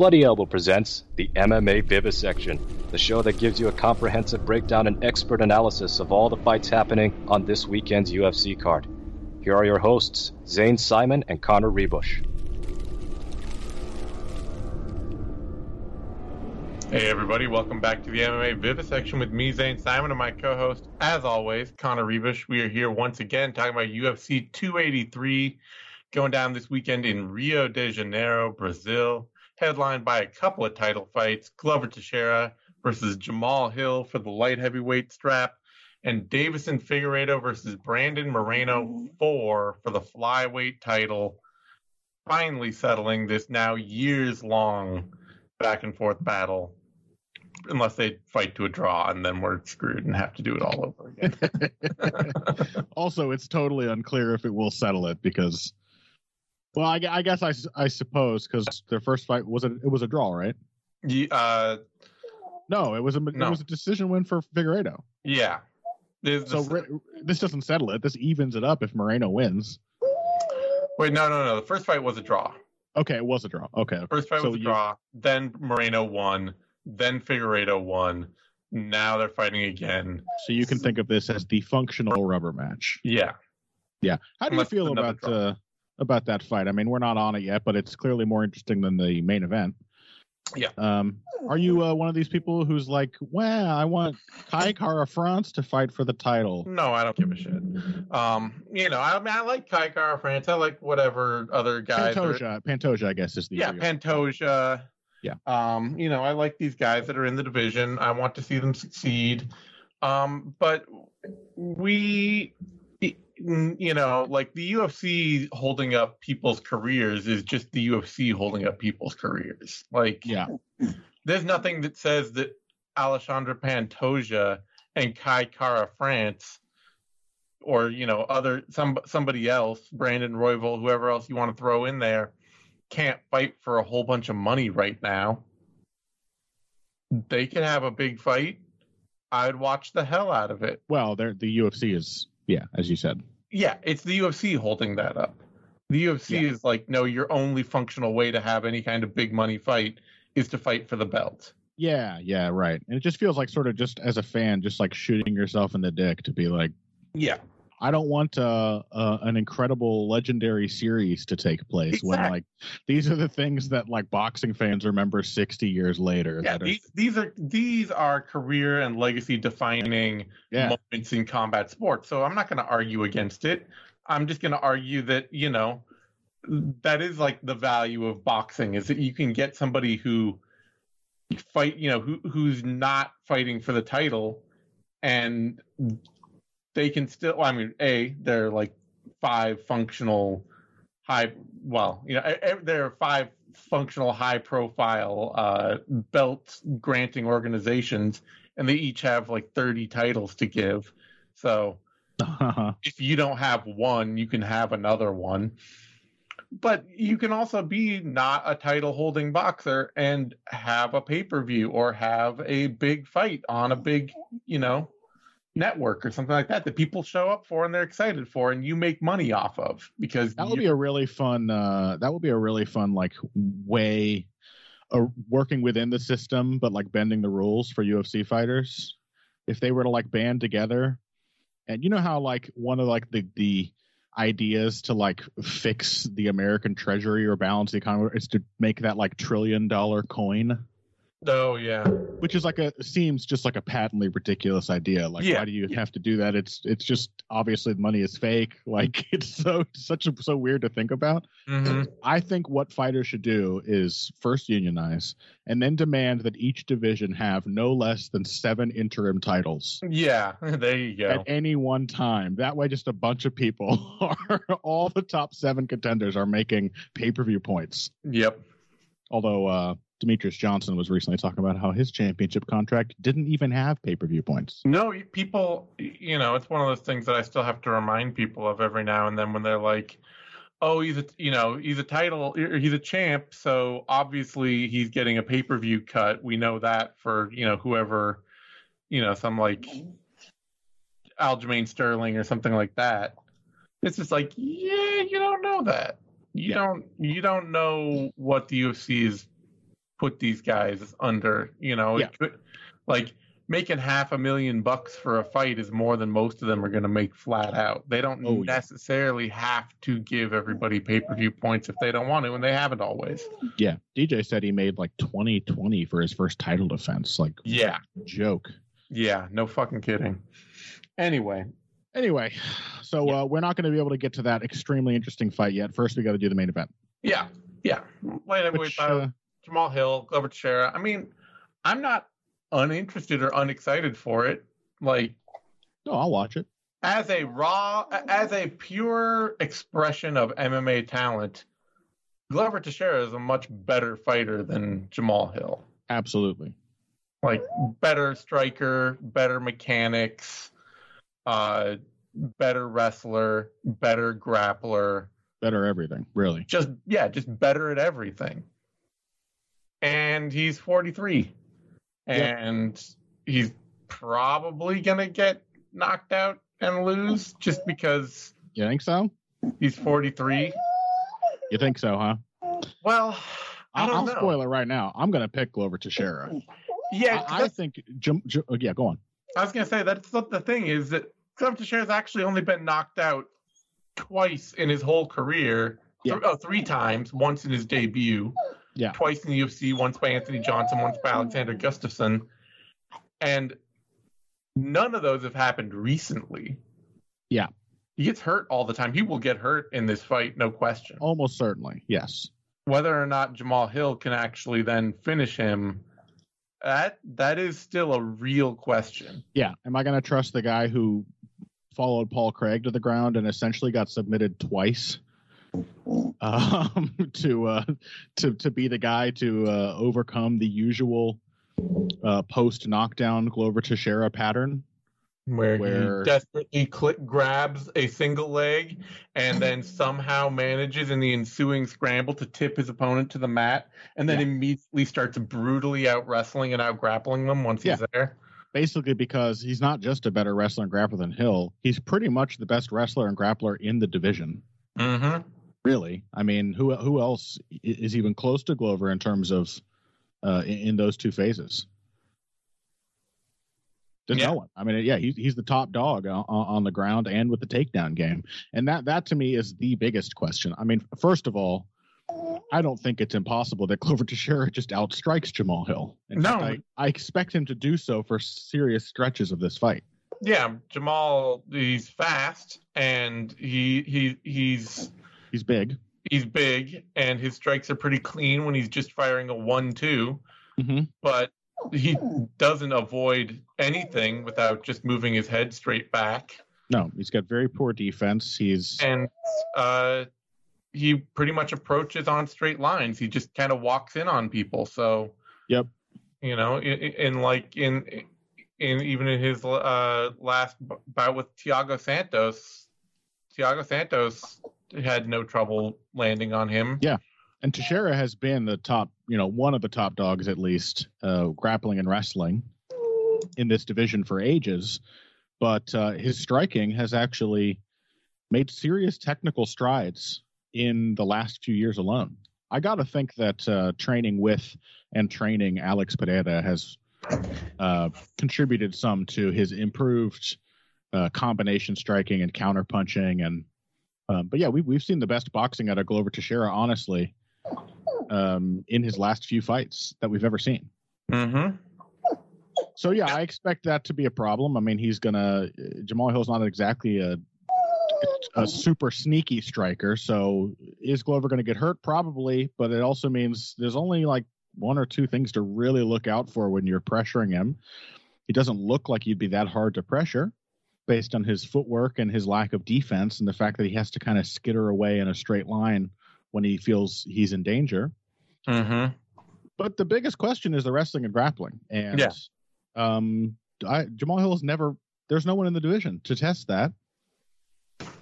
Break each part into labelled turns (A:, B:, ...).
A: Bloody Elbow presents the MMA Vivisection, the show that gives you a comprehensive breakdown and expert analysis of all the fights happening on this weekend's UFC card. Here are your hosts, Zane Simon and Connor Ruebusch.
B: Hey everybody, welcome back to the MMA Vivisection with me, Zane Simon, and my co-host, as always, Connor Ruebusch. We are here once again talking about UFC 283 going down this weekend in Rio de Janeiro, Brazil headlined by a couple of title fights Glover Teixeira versus Jamal Hill for the light heavyweight strap, and Deiveson Figueiredo versus Brandon Moreno 4 for the flyweight title, finally settling this now years long back and forth battle. Unless they fight to a draw, and then we're screwed and have to do it all over again.
C: also, it's totally unclear if it will settle it because well, I, I guess I, I suppose because their first fight was a it was a draw, right?
B: Yeah, uh,
C: no, it was a
B: no.
C: it was a decision win for Figueiredo.
B: Yeah.
C: This, so this, this doesn't settle it. This evens it up if Moreno wins.
B: Wait, no, no, no. The first fight was a draw.
C: Okay, it was a draw. Okay. okay.
B: First fight so was a you... draw. Then Moreno won. Then Figueiredo won. Now they're fighting again.
C: So you can think of this as the functional rubber match.
B: Yeah.
C: Yeah. How do Unless you feel about uh, about that fight. I mean, we're not on it yet, but it's clearly more interesting than the main event.
B: Yeah.
C: Um, are you uh, one of these people who's like, well, I want Kai Kara France to fight for the title?
B: No, I don't give a shit. Um, you know, I, mean, I like Kai Kara France. I like whatever other guys.
C: Pantoja, are... Pantoja, I guess is the
B: yeah, Pantoja.
C: Yeah.
B: Um, you know, I like these guys that are in the division. I want to see them succeed. Um, but we you know, like the UFC holding up people's careers is just the UFC holding up people's careers. Like,
C: yeah,
B: there's nothing that says that Alexandre Pantoja and Kai Kara France or you know other some somebody else, Brandon Royval, whoever else you want to throw in there, can't fight for a whole bunch of money right now. They can have a big fight. I'd watch the hell out of it.
C: Well, the UFC is yeah, as you said.
B: Yeah, it's the UFC holding that up. The UFC yeah. is like, no, your only functional way to have any kind of big money fight is to fight for the belt.
C: Yeah, yeah, right. And it just feels like sort of just as a fan, just like shooting yourself in the dick to be like,
B: yeah,
C: I don't want uh, uh, an incredible legendary series to take place exactly. when like these are the things that like boxing fans remember 60 years later.
B: Yeah, these, are... these are these are career and legacy defining yeah. moments in combat sports. So I'm not going to argue against it. I'm just going to argue that you know that is like the value of boxing is that you can get somebody who fight you know who who's not fighting for the title and they can still. Well, I mean, a they're like five functional high. Well, you know, there are five functional high profile uh, belt granting organizations, and they each have like thirty titles to give. So if you don't have one, you can have another one. But you can also be not a title holding boxer and have a pay per view or have a big fight on a big, you know, network or something like that that people show up for and they're excited for and you make money off of because
C: that would be a really fun uh that would be a really fun like way of working within the system but like bending the rules for UFC fighters. If they were to like band together and you know how like one of like the the ideas to like fix the American treasury or balance the economy is to make that like trillion dollar coin
B: Oh yeah.
C: Which is like a seems just like a patently ridiculous idea. Like yeah. why do you yeah. have to do that? It's it's just obviously the money is fake. Like it's so such a, so weird to think about.
B: Mm-hmm.
C: I think what fighters should do is first unionize and then demand that each division have no less than seven interim titles.
B: Yeah, there you go.
C: At any one time. That way just a bunch of people are all the top 7 contenders are making pay-per-view points.
B: Yep.
C: Although uh Demetrious Johnson was recently talking about how his championship contract didn't even have pay per view points.
B: No, people, you know, it's one of those things that I still have to remind people of every now and then when they're like, "Oh, he's a, you know, he's a title, he's a champ, so obviously he's getting a pay per view cut. We know that for you know whoever, you know, some like Aljamain Sterling or something like that." It's just like, yeah, you don't know that. You yeah. don't you don't know what the UFC is put these guys under. You know,
C: Yeah.
B: it could, like making half a million bucks for a fight is more than most of them are going to make flat out. They don't
C: Oh, yeah.
B: necessarily have to give everybody pay per view points if they don't want to, and they haven't always.
C: Yeah, DJ said he made like twenty twenty for his first title defense. Like
B: Yeah,
C: joke.
B: yeah, no fucking kidding. Anyway,
C: Anyway, so
B: Yeah.
C: uh, we're not going to be able to get to that extremely interesting fight yet. First, we got to do the main event.
B: yeah, yeah, light heavyweight
C: Which, uh,
B: Jamal Hill, Glover Teixeira. I mean, I'm not uninterested or unexcited for it. Like
C: no, I'll watch it.
B: as a raw, as a pure expression of MMA talent, Glover Teixeira is a much better fighter than Jamal Hill.
C: Absolutely.
B: Like better striker, better mechanics, uh, better wrestler, better grappler.
C: Better everything, really.
B: Just yeah, just better at everything. And he's 43.
C: Yep.
B: And he's probably gonna get knocked out and lose just because
C: You think so?
B: he's 43.
C: You think so, huh?
B: Well, I don't
C: I'll
B: know.
C: spoil it right now. I'm going to pick Glover Teixeira.
B: Yeah,
C: I, I think. Jim, Jim, oh, yeah, go on.
B: I was gonna say that's what the thing is that Glover Teixeira's actually only been knocked out twice in his whole career.
C: Yeah.
B: Th- oh, three times. Once in his debut.
C: Yeah.
B: Twice in the UFC. Once by Anthony Johnson. Once by Alexander Gustafsson. And none of those have happened recently.
C: Yeah.
B: He gets hurt all the time. He will get hurt in this fight, no question.
C: Almost certainly, yes.
B: Whether or not Jamal Hill can actually then finish him, that that is still a real question.
C: Yeah. Am I going to trust the guy who followed Paul Craig to the ground and essentially got submitted twice um, to uh, to to be the guy to uh, overcome the usual uh, post knockdown Glover Teixeira pattern?
B: where,
C: Where-
B: he desperately click grabs a single leg and then somehow manages in the ensuing scramble to tip his opponent to the mat and then
C: Yeah.
B: immediately starts brutally out wrestling and out grappling them once he's there.
C: Basically, because he's not just a better wrestler and grappler than Hill, he's pretty much the best wrestler and grappler in the division.
B: Mm-hmm.
C: Really, I mean, who who else is even close to Glover in terms of uh, in, in those two phases? There's
B: Yeah.
C: no one. I mean, yeah, he's he's the top dog on, on the ground and with the takedown game, and that that to me is the biggest question. I mean, first of all, I don't think it's impossible that Glover Teixeira just outstrikes Jamal Hill. In
B: No.
C: fact, I, I expect him to do so for serious stretches of this fight.
B: Yeah, Jamal, he's fast and he he he's
C: He's big.
B: he's big and his strikes are pretty clean when he's just firing a one-two.
C: Mhm.
B: but he doesn't avoid anything without just moving his head straight back.
C: No, he's got very poor defense. He's
B: And uh, he pretty much approaches on straight lines. He just kind of walks in on people. So,
C: Yep.
B: you know, in, in like in in even in his uh, last bout with Thiago Santos, Thiago Santos had no trouble landing on him.
C: Yeah. And Teixeira has been the top, you know, one of the top dogs at least, uh, grappling and wrestling in this division for ages. But uh, his striking has actually made serious technical strides in the last few years alone. I got to think that uh, training with and training Alex Pereira has uh, contributed some to his improved uh, combination striking and counter punching and um, but yeah, we, we've seen the best boxing out of Glover Teixeira, honestly, um, in his last few fights that we've ever seen.
B: Mm-hmm.
C: So yeah, I expect that to be a problem. I mean, he's gonna Jamal Hill's not exactly a a super sneaky striker. So is Glover going to get hurt? Probably, but it also means there's only like one or two things to really look out for when you're pressuring him. He doesn't look like he'd be that hard to pressure based on his footwork and his lack of defense and the fact that he has to kind of skitter away in a straight line when he feels he's in danger.
B: Mm-hmm.
C: But the biggest question is the wrestling and grappling. And
B: Yeah.
C: um, I, Jamal Hill's never. There's no one in the division to test that.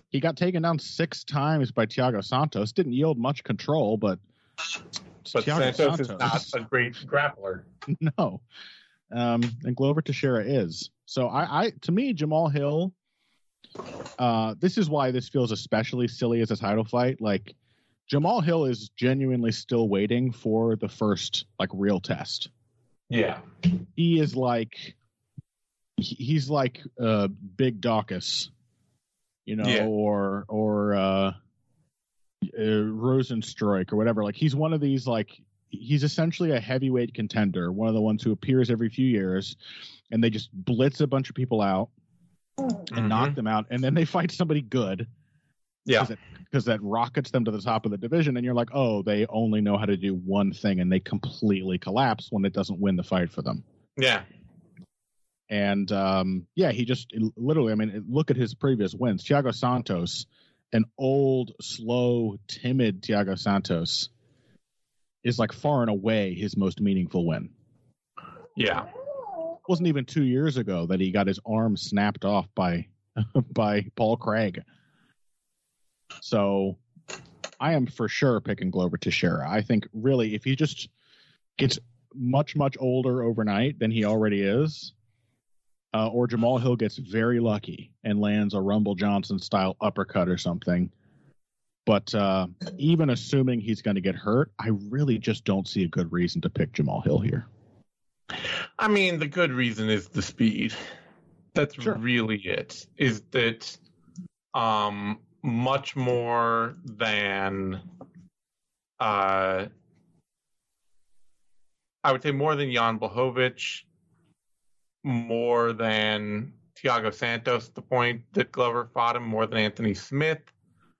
C: He got taken down six times by Thiago Santos. Didn't yield much control, but
B: But
C: Thiago
B: Santos is not a great grappler.
C: no. Um, and Glover Teixeira is. So I, I to me, Jamal Hill. Uh, this is why this feels especially silly as a title fight. Like Jamal Hill is genuinely still waiting for the first like real test.
B: Yeah.
C: He is like he's like uh Big Dawkins, you know,
B: Yeah.
C: or or uh, uh or whatever. Like he's one of these like he's essentially a heavyweight contender, one of the ones who appears every few years and they just blitz a bunch of people out and knock them out and then they fight somebody good.
B: Yeah.
C: because that rockets them to the top of the division and you're like oh they only know how to do one thing and they completely collapse when it doesn't win the fight for them.
B: Yeah.
C: and um, yeah he just literally i mean look at his previous wins. Thiago santos an old slow timid thiago santos is like far and away his most meaningful win.
B: Yeah.
C: it wasn't even two years ago that he got his arm snapped off by by paul craig. So i am for sure picking glover teixeira. I think really if he just gets much much older overnight than he already is uh, or jamal hill gets very lucky and lands a rumble johnson style uppercut or something but uh, even assuming he's going to get hurt i really just don't see a good reason to pick jamal hill here
B: I mean, the good reason is the speed. That's
C: Sure.
B: really it. Is that um much more than uh I would say more than Jan Blachowicz, more than Thiago Santos the point that Glover fought him, more than Anthony Smith,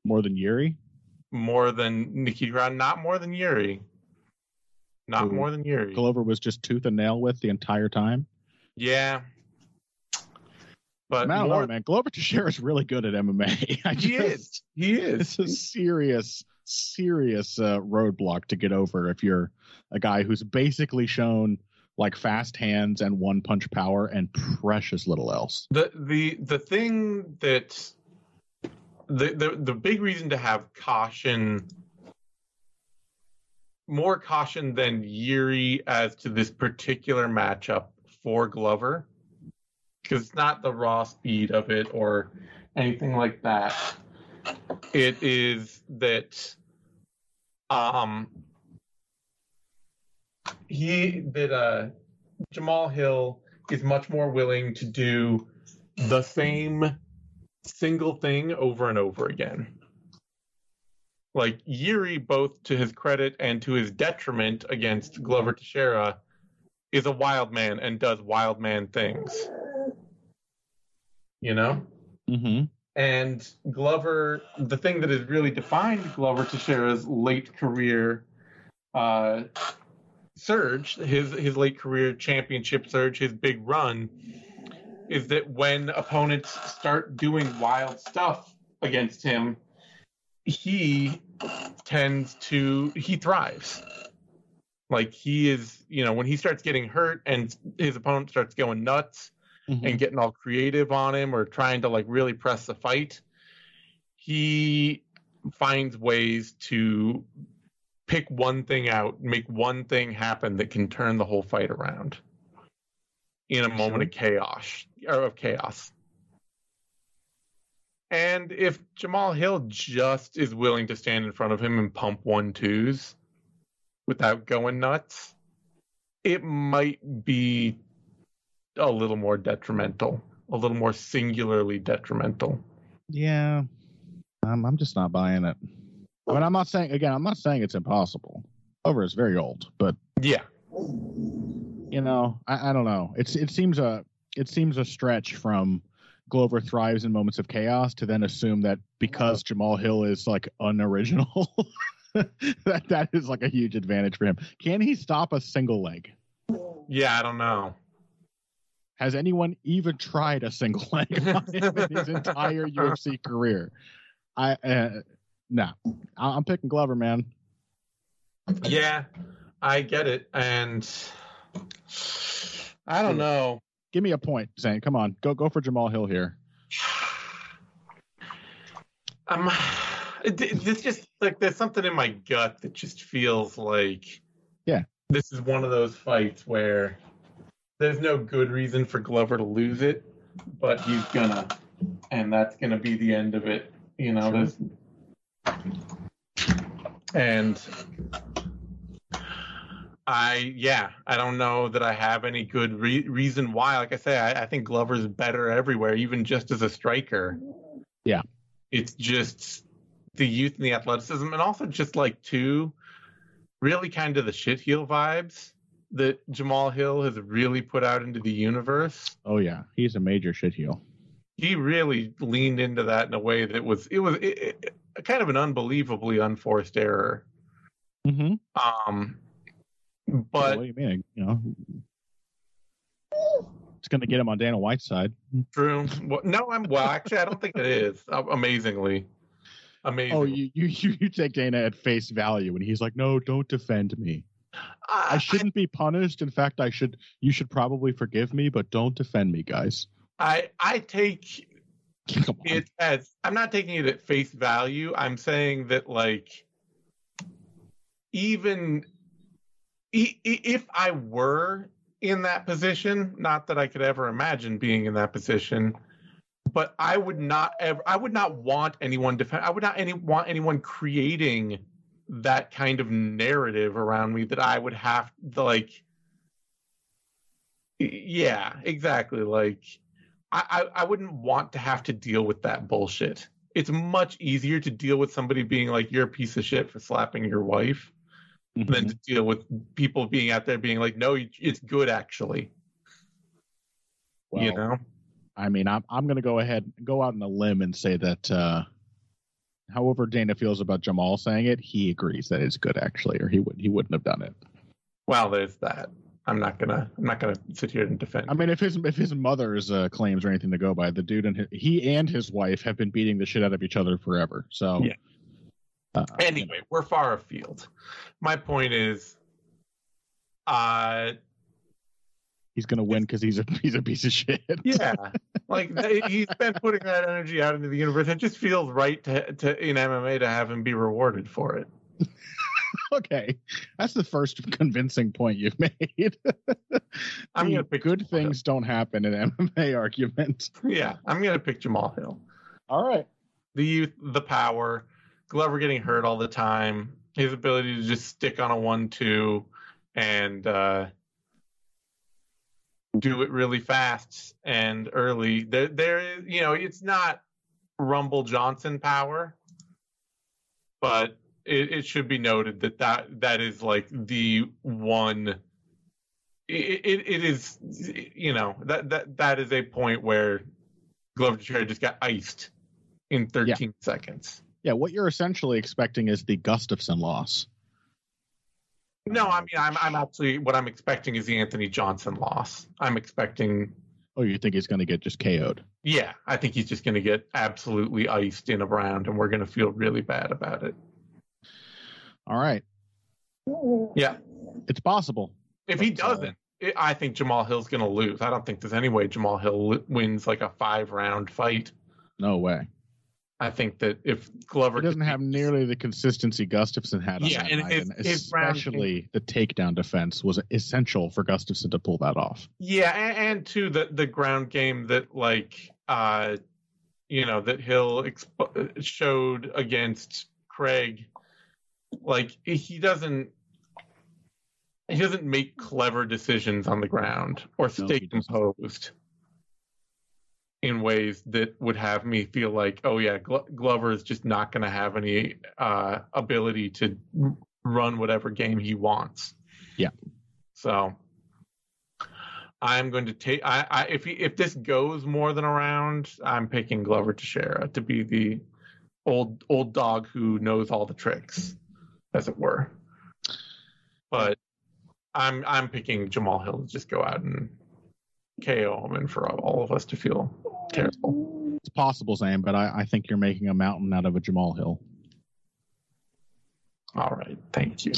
C: more than yuri
B: more than Nikki not more than Yuri. Not
C: Who
B: more than Yuri.
C: Glover was just tooth and nail with the entire time.
B: Yeah. But
C: I don't
B: more,
C: know, man. Glover Teixeira is really good at MMA. I
B: he
C: just-
B: is. He is.
C: It's a serious, serious uh, roadblock to get over if you're a guy who's basically shown like fast hands and one punch power and precious little else.
B: The the the thing that the the the big reason to have caution more caution than Yuri as to this particular matchup for Glover because it's not the raw speed of it or anything like that. It is that um he that uh Jamal Hill is much more willing to do the same single thing over and over again. Like Yuri, both to his credit and to his detriment against Glover Teixeira, is a wild man and does wild man things. You know?
C: Mm-hmm.
B: And Glover, the thing that has really defined Glover Teixeira's late career uh, surge, his his late career championship surge, his big run, is that when opponents start doing wild stuff against him, he tends to he thrives. Like he is, you know, when he starts getting hurt and his opponent starts going nuts,
C: Mm-hmm.
B: and getting all creative on him or trying to like really press the fight, he finds ways to pick one thing out, make one thing happen that can turn the whole fight around in a moment of chaos or of chaos. And if Jamal Hill just is willing to stand in front of him and pump one twos without going nuts, it might be a little more detrimental, a little more singularly detrimental.
C: Yeah, I'm, I'm just not buying it. I mean, I'm not saying again. I'm not saying it's impossible. Over is very old, but
B: Yeah.
C: You know, I, I don't know. It's it seems a it seems a stretch from Glover thrives in moments of chaos to then assume that because Jamal Hill is like unoriginal, that that is like a huge advantage for him. Can he stop a single leg?
B: Yeah, I don't know.
C: Has anyone even tried a single leg in his entire UFC career? I uh, no, I- I'm picking Glover, man.
B: Yeah, I get it. And I don't know.
C: Give me a point, Zane. Come on, go go for Jamal Hill here.
B: I'm it, it- this just like there's something in my gut that just feels like
C: Yeah.
B: This is one of those fights where there's no good reason for Glover to lose it, but he's gonna and that's gonna be the end of it. You know,
C: Sure.
B: there's And I, yeah, I don't know that I have any good re- reason why. Like I say, I, I think Glover's better everywhere, even just as a striker.
C: Yeah.
B: It's just the youth and the athleticism, and also just like two really kind of the shit heel vibes that Jamal Hill has really put out into the universe.
C: Oh yeah, he's a major shit heel.
B: He really leaned into that in a way that was it was it, it, kind of an unbelievably unforced error.
C: Mm-hmm.
B: Um, but
C: what do you mean? You know, it's going to get him on Dana White's side.
B: True. Well, no, I'm well. Actually, I don't think it is. Amazingly, amazing.
C: Oh, you you you take Dana at face value, and he's like, "No, don't defend me. Ah, I, I shouldn't I, be punished. In fact, I should. You should probably forgive me, but don't defend me, guys."
B: I I take it as I'm not taking it at face value. I'm saying that like even if I were in that position, not that I could ever imagine being in that position, but I would not ever I would not want anyone defend I would not any want anyone creating that kind of narrative around me that I would have to like yeah, exactly. Like I, I, I wouldn't want to have to deal with that bullshit. It's much easier to deal with somebody being like, you're a piece of shit for slapping your wife mm-hmm. than to deal with people being out there being like, no, it's good actually. Well, you know?
C: I mean, I'm, I'm going to go ahead go out on a limb and say that, uh, however Dana feels about Jamal saying it, he agrees that it's good actually, or he would he wouldn't have done it.
B: Well, there's that. I'm not gonna I'm not gonna sit here and defend.
C: I mean, if his if his mother's uh, claims are anything to go by, the dude and his, he and his wife have been beating the shit out of each other forever. So
B: yeah. Uh, anyway, we're far afield. My point is, uh,
C: he's gonna win because he's a he's a piece of shit.
B: yeah, like he's been putting that energy out into the universe. It just feels right to, to in MMA to have him be rewarded for it.
C: okay, that's the first convincing point you've made.
B: I'm gonna pick
C: good Jamal things Hill. don't happen in MMA argument.
B: Yeah, I'm gonna pick Jamal Hill.
C: All right.
B: The youth, the power, Glover getting hurt all the time, his ability to just stick on a one-two and uh, do it really fast and early. There, there is, you know, it's not Rumble Johnson power, but it, it, should be noted that, that that is like the one it, it, it is you know that that that is a point where Glover Teixeira just got iced in 13 yeah. seconds.
C: Yeah, what you're essentially expecting is the Gustafsson loss.
B: No, I mean I'm I'm actually what I'm expecting is the Anthony Johnson loss. I'm expecting
C: Oh, you think he's going to get just KO'd?
B: Yeah, I think he's just going to get absolutely iced in a round, and we're going to feel really bad about it.
C: All right.
B: Yeah.
C: It's possible.
B: If he uh, doesn't, it, I think Jamal Hill's going to lose. I don't think there's any way Jamal Hill wins like a five round fight.
C: No way.
B: I think that if Glover
C: he doesn't have nearly the consistency Gustafsson had on yeah, that and night, his, and especially the takedown defense was essential for Gustafsson to pull that off.
B: Yeah, and, and to the the ground game that like uh you know that Hill expo- showed against Craig like he doesn't he doesn't make clever decisions on the ground or stay no, composed in ways that would have me feel like, oh yeah, Glo- Glover is just not going to have any uh, ability to run whatever game he wants.
C: Yeah.
B: So I'm going to take. I, I if he, if this goes more than a round, I'm picking Glover Teixeira to be the old old dog who knows all the tricks as it were. But I'm I'm picking Jamal Hill to just go out and KO him and for all of us to feel terrible.
C: It's possible, Sam, but I, I think you're making a mountain out of a Jamal Hill.
B: All right, thank you.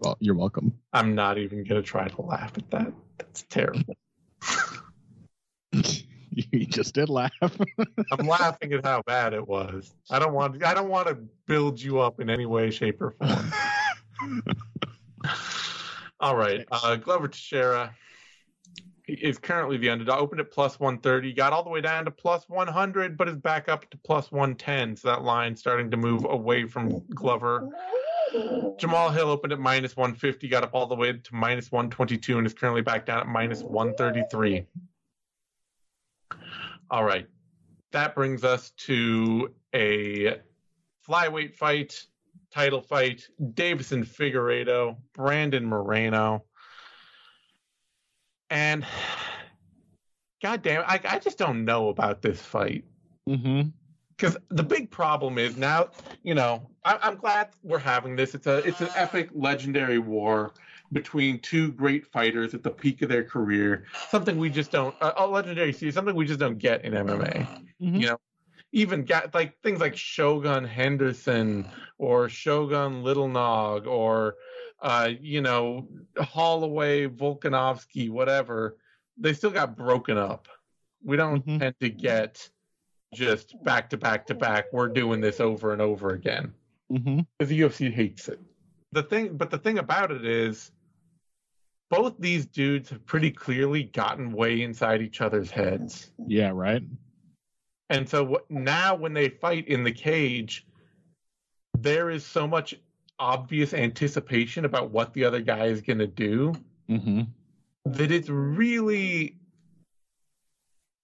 C: Well, you're welcome.
B: I'm not even gonna try to laugh at that. That's terrible.
C: you just did laugh.
B: I'm laughing at how bad it was. I don't want. I don't want to build you up in any way, shape, or form. All right, uh, Glover Teixeira is currently the underdog. Opened at plus 130, got all the way down to plus 100, but is back up to plus 110. So that line starting to move away from Glover. Jamal Hill opened at minus 150, got up all the way to minus 122, and is currently back down at minus 133. All right. That brings us to a flyweight fight, title fight. Deiveson Figueiredo, Brandon Moreno. And God damn, I, I just don't know about this fight.
C: Mm-hmm.
B: Because the big problem is now, you know, I, I'm glad we're having this. It's a it's an epic, legendary war between two great fighters at the peak of their career. Something we just don't uh, a legendary series. Something we just don't get in MMA.
C: Mhm.
B: You know, even got like things like Shogun Henderson or Shogun Little Nog or uh, you know Holloway Volkanovski, whatever. They still got broken up. We don't
C: Mhm.
B: tend to get just back to back to back. We're doing this over and over again
C: Mm-hmm.
B: because the UFC hates it. The thing, but the thing about it is, both these dudes have pretty clearly gotten way inside each other's heads.
C: Yeah, right.
B: And so what, now when they fight in the cage, there is so much obvious anticipation about what the other guy is going to do
C: Mm-hmm.
B: that it's really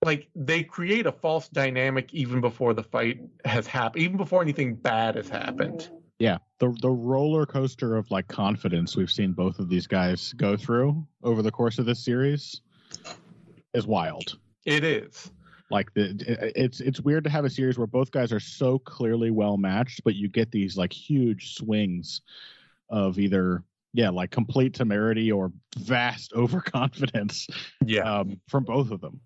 B: like they create a false dynamic even before the fight has happened, even before anything bad has happened.
C: Yeah, the the roller coaster of like confidence we've seen both of these guys go through over the course of this series is wild.
B: It is.
C: Like the it's it's weird to have a series where both guys are so clearly well matched, but you get these like huge swings of either yeah like complete temerity or vast overconfidence
B: Yeah.
C: um, from both of them.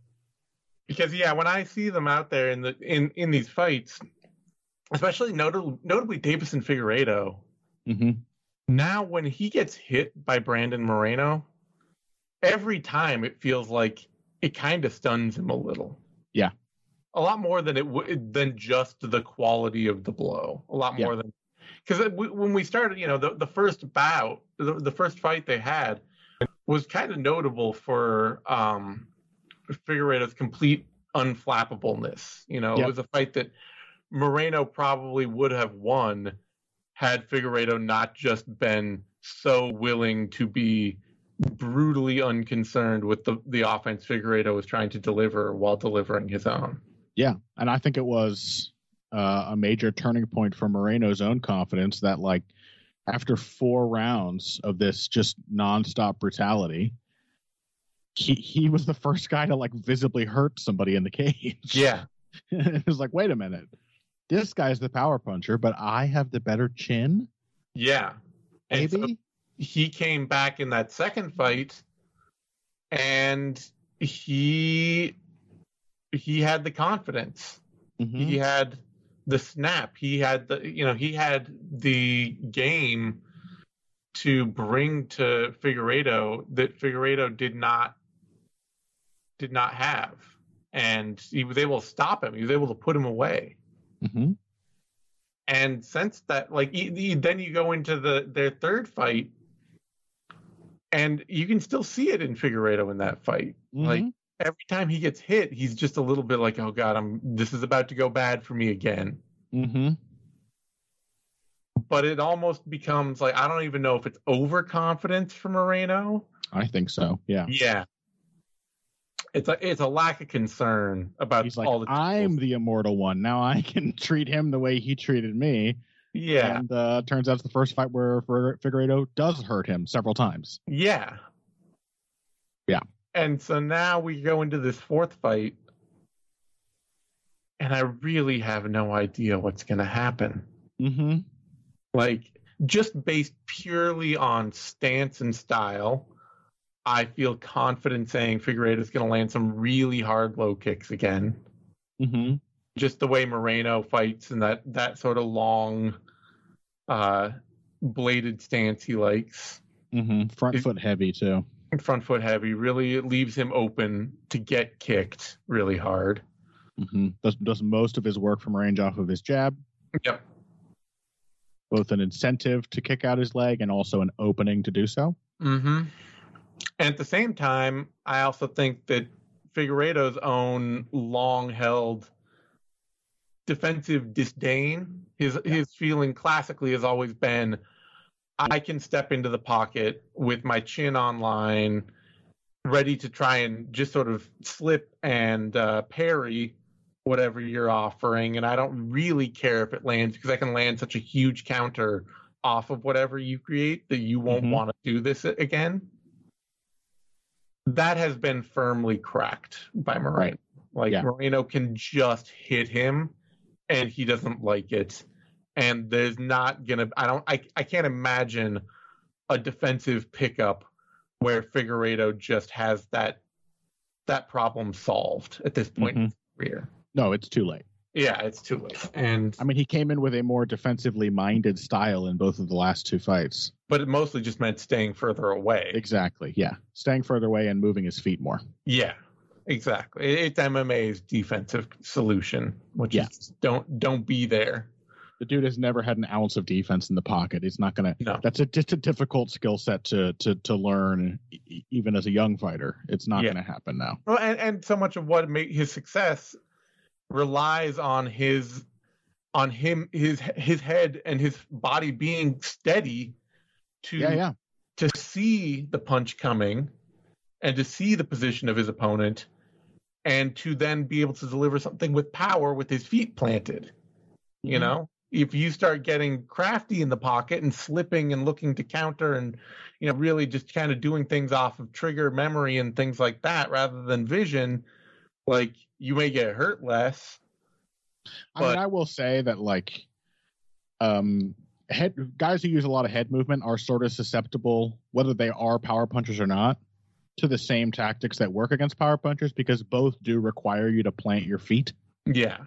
B: because yeah, when I see them out there in the in in these fights, especially notably notably Deiveson Figueiredo,
C: Mm-hmm.
B: now when he gets hit by Brandon Moreno, every time it feels like it kind of stuns him a little.
C: Yeah.
B: A lot more than it would than just the quality of the blow. A lot
C: Yeah.
B: more than because when we started, you know, the, the first bout, the, the first fight they had was kind of notable for um Figueiredo's complete unflappableness. You know,
C: Yep.
B: it was a fight that Moreno probably would have won had Figueiredo not just been so willing to be brutally unconcerned with the, the offense Figueiredo was trying to deliver while delivering his own.
C: Yeah, and I think it was uh, a major turning point for Moreno's own confidence that like after four rounds of this just nonstop brutality, he he was the first guy to like visibly hurt somebody in the cage.
B: Yeah.
C: it was like, wait a minute, this guy's the power puncher, but I have the better chin.
B: Yeah. And
C: Maybe.
B: so he came back in that second fight and he he had the confidence.
C: Mhm.
B: he had the snap he had the you know he had the game to bring to Figueiredo that Figueiredo did not did not have and he was able to stop him he was able to put him away
C: Mhm.
B: and since that like he, he- then you go into the their third fight and you can still see it in Figueiredo in that fight like
C: Mhm.
B: every time he gets hit he's just a little bit like oh god I'm this is about to go bad for me again
C: Mhm.
B: but it almost becomes like I don't even know if it's overconfidence for Moreno.
C: I think so. Yeah.
B: Yeah. It's a it's a lack of concern about
C: He's like,
B: all the
C: I'm the immortal one. Now I can treat him the way he treated me.
B: Yeah
C: And uh, turns out it's the first fight where Fig- Figueiredo does hurt him several times.
B: yeah
C: Yeah.
B: and so now we go into this fourth fight and I really have no idea what's going to happen
C: Mm-hmm.
B: like just based purely on stance and style I feel confident saying Figueiredo is going to land some really hard low kicks again.
C: Mm-hmm.
B: just the way Moreno fights and that that sort of long uh bladed stance he likes.
C: Mm-hmm. Front
B: Is-
C: foot heavy too.
B: Front foot heavy really leaves him open to get kicked really hard.
C: Mm-hmm. Does does most of his work from range off of his jab.
B: Yep.
C: Both an incentive to kick out his leg and also an opening to do so.
B: Mm-hmm. And at the same time, I also think that Figueiredo's own long held defensive disdain, his his feeling classically has always been, I can step into the pocket with my chin on line, ready to try and just sort of slip and uh, parry whatever you're offering, and I don't really care if it lands because I can land such a huge counter off of whatever you create that you won't
C: Mhm.
B: want to do this again. That has been firmly cracked by Moreno.
C: Right.
B: Like
C: Yeah.
B: Moreno can just hit him, and he doesn't like it. And there's not gonna. I don't. I. I can't imagine a defensive pickup where Figueiredo just has that that problem solved at this point mm-hmm. in his career.
C: No, it's too late.
B: Yeah, it's too late. And
C: I mean, he came in with a more defensively minded style in both of the last two fights.
B: but it mostly just meant staying further away.
C: Exactly. Yeah. Staying further away and moving his feet more.
B: Yeah, exactly. It's MMA's defensive solution, which
C: Yeah.
B: is don't don't be there.
C: The dude has never had an ounce of defense in the pocket. He's not going to.
B: No.
C: That's a, just a difficult skill set to to to learn, even as a young fighter. It's not
B: Yeah.
C: going to happen now.
B: Well, and, and so much of what made his success relies on his on him his his head and his body being steady to
C: Yeah, yeah.
B: to see the punch coming and to see the position of his opponent and to then be able to deliver something with power with his feet planted. You
C: Mhm.
B: know, if you start getting crafty in the pocket and slipping and looking to counter and, you know, really just kind of doing things off of trigger memory and things like that rather than vision, like you may get hurt less.
C: I mean, I will say that like, um, head guys who use a lot of head movement are sort of susceptible, whether they are power punchers or not, to the same tactics that work against power punchers because both do require you to plant your feet.
B: Yeah.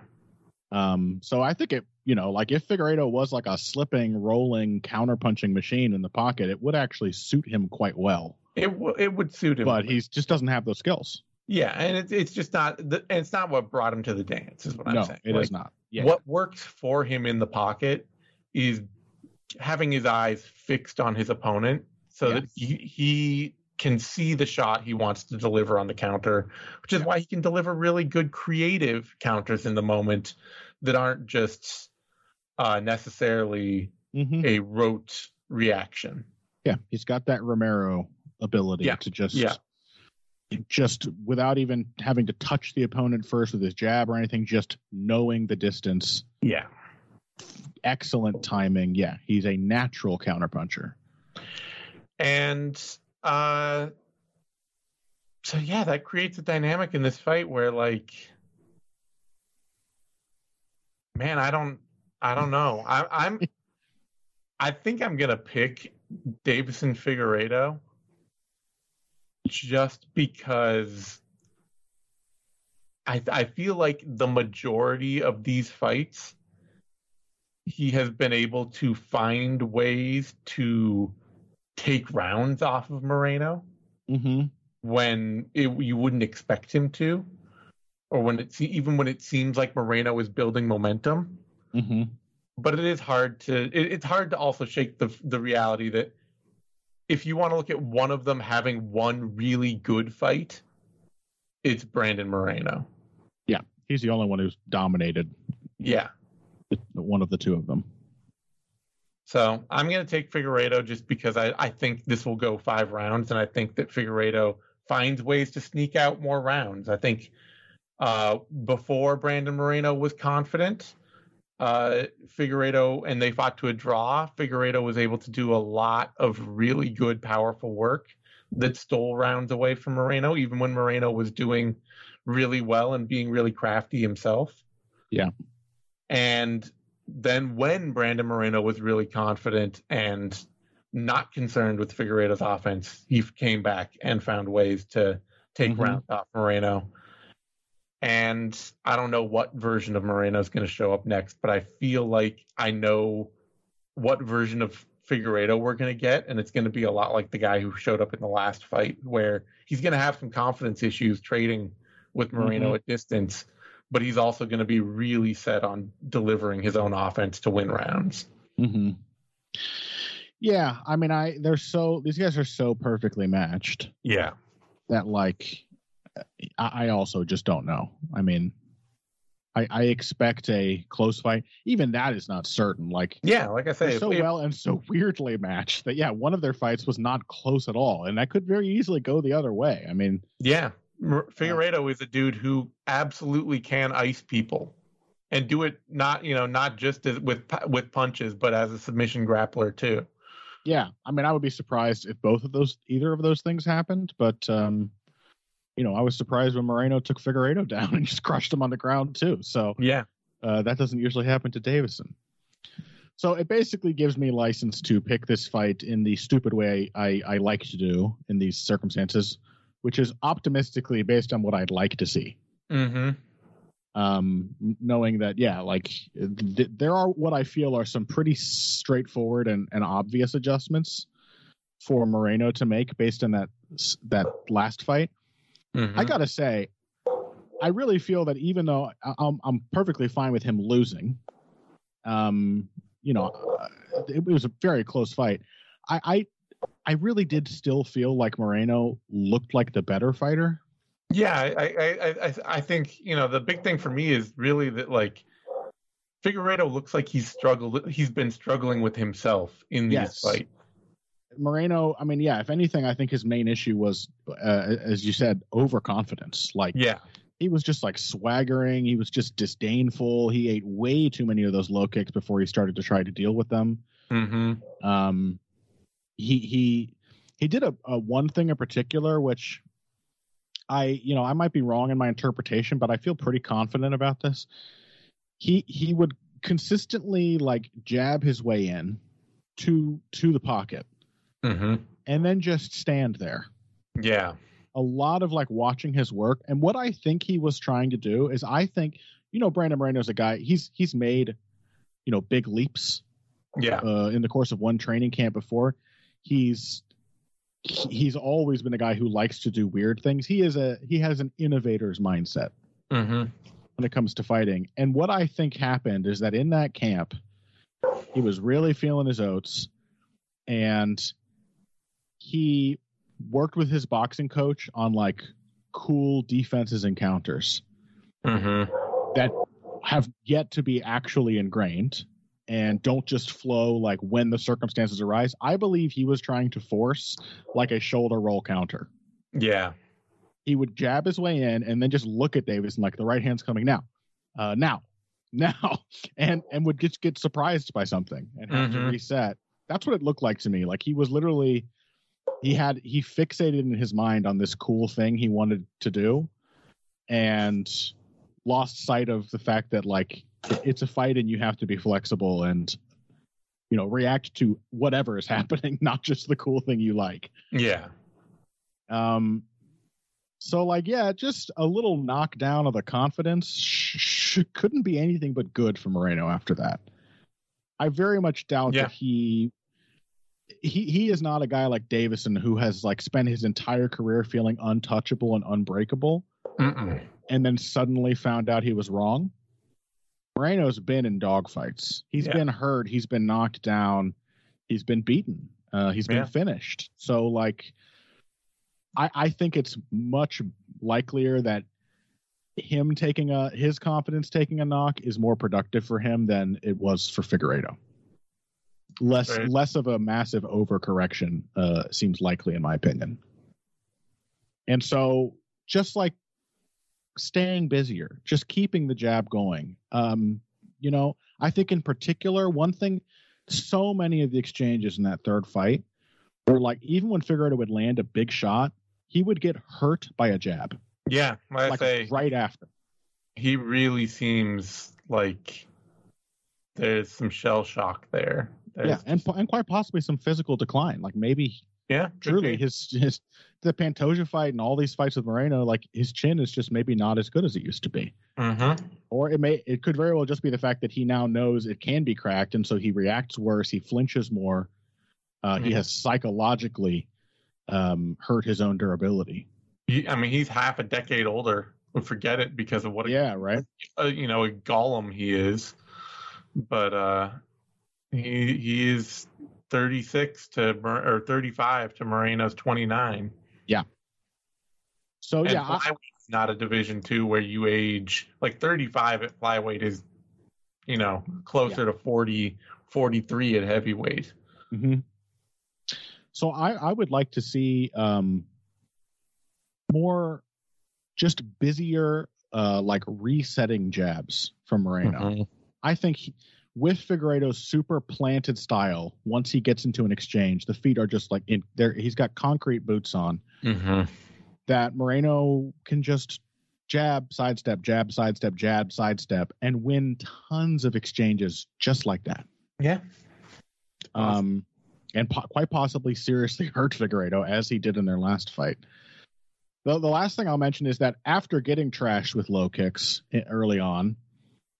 C: Um, so I think it, you know, like if Figueiredo was like a slipping, rolling, counter punching machine in the pocket, it would actually suit him quite well.
B: It w- it would suit him.
C: But he just doesn't have those skills.
B: yeah, and it's it's just not the, and it's not what brought him to the dance is what I'm
C: no,
B: saying.
C: it
B: Like,
C: is not. Yeah.
B: What works for him in the pocket is having his eyes fixed on his opponent so that he, he can see the shot he wants to deliver on the counter, which is why he can deliver really good creative counters in the moment that aren't just uh, necessarily
C: Mhm.
B: a rote reaction.
C: Yeah, he's got that Romero ability
B: Yeah,
C: to just
B: yeah.
C: just without even having to touch the opponent first with his jab or anything, just knowing the distance.
B: Yeah.
C: Excellent timing. Yeah, he's a natural counterpuncher.
B: And uh so yeah, that creates a dynamic in this fight where like man, I don't I don't know. I I'm I think I'm gonna pick Deiveson Figueiredo just because I I feel like the majority of these fights he has been able to find ways to take rounds off of Moreno
C: Mm-hmm.
B: when it, you wouldn't expect him to, or when it even when it seems like Moreno is building momentum.
C: Mm-hmm.
B: But it is hard to it, it's hard to also shake the the reality that if you want to look at one of them having one really good fight, it's Brandon Moreno.
C: Yeah, he's the only one who's dominated
B: Yeah.
C: one of the two of them.
B: So I'm going to take Figueiredo just because I, I think this will go five rounds, and I think that Figueiredo finds ways to sneak out more rounds. I think uh, before Brandon Moreno was confident, uh, Figueiredo and they fought to a draw. Figueiredo was able to do a lot of really good, powerful work that stole rounds away from Moreno, even when Moreno was doing really well and being really crafty himself.
C: Yeah.
B: And then when Brandon Moreno was really confident and not concerned with Figueiredo's offense, he came back and found ways to take
C: Mhm.
B: rounds off Moreno. And I don't know what version of Moreno is going to show up next, but I feel like I know what version of Figueiredo we're going to get, and it's going to be a lot like the guy who showed up in the last fight, where he's going to have some confidence issues trading with Moreno
C: Mhm.
B: at distance, but he's also going to be really set on delivering his own offense to win rounds.
C: Mm-hmm. Yeah, I mean, I they're so these guys are so perfectly matched
B: Yeah.
C: that like I, I also just don't know. I mean, I, I expect a close fight. Even that is not certain. Like
B: yeah, like I say,
C: so well and so weirdly matched that yeah, one of their fights was not close at all, and that could very easily go the other way. I mean,
B: yeah, Figueiredo is a dude who absolutely can ice people and do it not you know not just as, with with punches, but as a submission grappler too.
C: Yeah, I mean, I would be surprised if both of those either of those things happened, but um, you know, I was surprised when Moreno took Figueiredo down and just crushed him on the ground too. So
B: yeah,
C: uh, that doesn't usually happen to Deiveson. So it basically gives me license to pick this fight in the stupid way I, I like to do in these circumstances, which is optimistically based on what I'd like to see.
B: Mm-hmm.
C: Um, knowing that, yeah, like th- there are what I feel are some pretty straightforward and, and obvious adjustments for Moreno to make based on that that last fight. Mm-hmm. I gotta say, I really feel that even though I'm, I'm perfectly fine with him losing, um, you know, uh, it was a very close fight. I, I, I really did still feel like Moreno looked like the better fighter.
B: Yeah, I, I, I, I think you know the big thing for me is really that like Figueiredo looks like he's struggled. He's been struggling with himself in these yes. fights.
C: Moreno, I mean, yeah, if anything, I think his main issue was, uh, as you said, overconfidence. Like,
B: yeah,
C: he was just like swaggering. He was just disdainful. He ate way too many of those low kicks before he started to try to deal with them.
B: Mm-hmm.
C: Um, he he he did a, a one thing in particular, which I you know I might be wrong in my interpretation, but I feel pretty confident about this. He he would consistently like jab his way in to to the pocket
B: mm-hmm.
C: and then just stand there.
B: Yeah.
C: A lot of like watching his work. And what I think he was trying to do is I think, you know, Brandon Moreno's a guy, he's he's made, you know, big leaps.
B: Yeah.
C: Uh, in the course of one training camp before. He's he's always been a guy who likes to do weird things. He is a he has an innovator's mindset
B: mm-hmm.
C: when it comes to fighting. And what I think happened is that in that camp, he was really feeling his oats, and he worked with his boxing coach on like cool defenses and counters
B: mm-hmm.
C: that have yet to be actually ingrained and don't just flow like when the circumstances arise. I believe he was trying to force like a shoulder roll counter.
B: Yeah.
C: He would jab his way in and then just look at Davis and like the right hand's coming now. Uh now. Now. And and would just get surprised by something and have mm-hmm. to reset. That's what it looked like to me. Like he was literally he had he fixated in his mind on this cool thing he wanted to do and lost sight of the fact that like it's a fight and you have to be flexible and you know react to whatever is happening not just the cool thing you like
B: yeah
C: um so like yeah just a little knockdown of the confidence sh- couldn't be anything but good for moreno after that i very much doubt yeah. that he he he is not a guy like deiveson who has like spent his entire career feeling untouchable and unbreakable,
B: Mm-mm.
C: and then suddenly found out he was wrong. Moreno's been in dogfights. He's yeah. been hurt. He's been knocked down. He's been beaten. Uh, he's been finished. So like, I I think it's much likelier that him taking a his confidence taking a knock is more productive for him than it was for Figueiredo less right. less of a massive overcorrection uh, seems likely in my opinion. And so just like staying busier, just keeping the jab going. Um, you know, I think in particular, one thing, so many of the exchanges in that third fight were like, even when Figueiredo would land a big shot, he would get hurt by a jab.
B: Yeah,
C: like
B: say
C: right after.
B: He really seems like there's some shell shock there.
C: There's yeah, and and quite possibly some physical decline. Like maybe,
B: yeah,
C: truly his his the Pantoja fight and all these fights with Moreno, like his chin is just maybe not as good as it used to be.
B: Mm-hmm.
C: Or it may it could very well just be the fact that he now knows it can be cracked, and so he reacts worse. He flinches more. Uh, mm-hmm. He has psychologically um, hurt his own durability.
B: I mean, he's half a decade older. We forget it because of what. A,
C: yeah, right.
B: A, you know, a golem he is, but uh, he he is 36 to or 35 to Moreno's 29.
C: Yeah. So
B: and
C: yeah,
B: I, not a Division two where you age like 35 at flyweight is, you know, closer yeah. to 40, 43 at heavyweight.
C: Mm-hmm. So I, I would like to see um, more, just busier, uh, like resetting jabs from Moreno. Mm-hmm. I think he, with Figueiredo's super planted style, once he gets into an exchange, the feet are just like in there. He's got concrete boots on.
B: Mm-hmm.
C: That Moreno can just jab, sidestep, jab, sidestep, jab, sidestep, and win tons of exchanges just like that.
B: Yeah.
C: Um, and po- quite possibly seriously hurt Figueiredo as he did in their last fight. The, the last thing I'll mention is that after getting trashed with low kicks early on,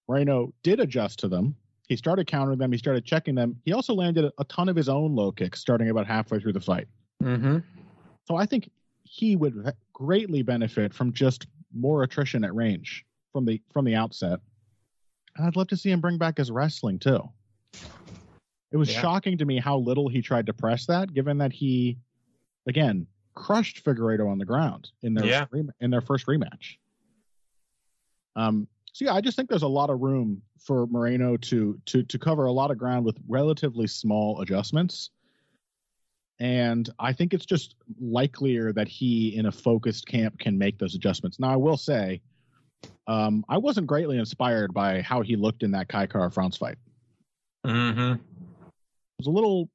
C: Moreno did adjust to them he started countering them. He started checking them. He also landed a ton of his own low kicks starting about halfway through the fight.
B: Mm-hmm.
C: So I think he would greatly benefit from just more attrition at range from the from the outset. And I'd love to see him bring back his wrestling too. It was yeah. shocking to me how little he tried to press that, given that he, again, crushed Figueiredo on the ground in their yeah. in their first rematch. Um, so yeah, I just think there's a lot of room for Moreno to to to cover a lot of ground with relatively small adjustments. And I think it's just likelier that he in a focused camp can make those adjustments. Now I will say, um, I wasn't greatly inspired by how he looked in that Kai Kara-France fight.
B: Mm-hmm. It
C: was a little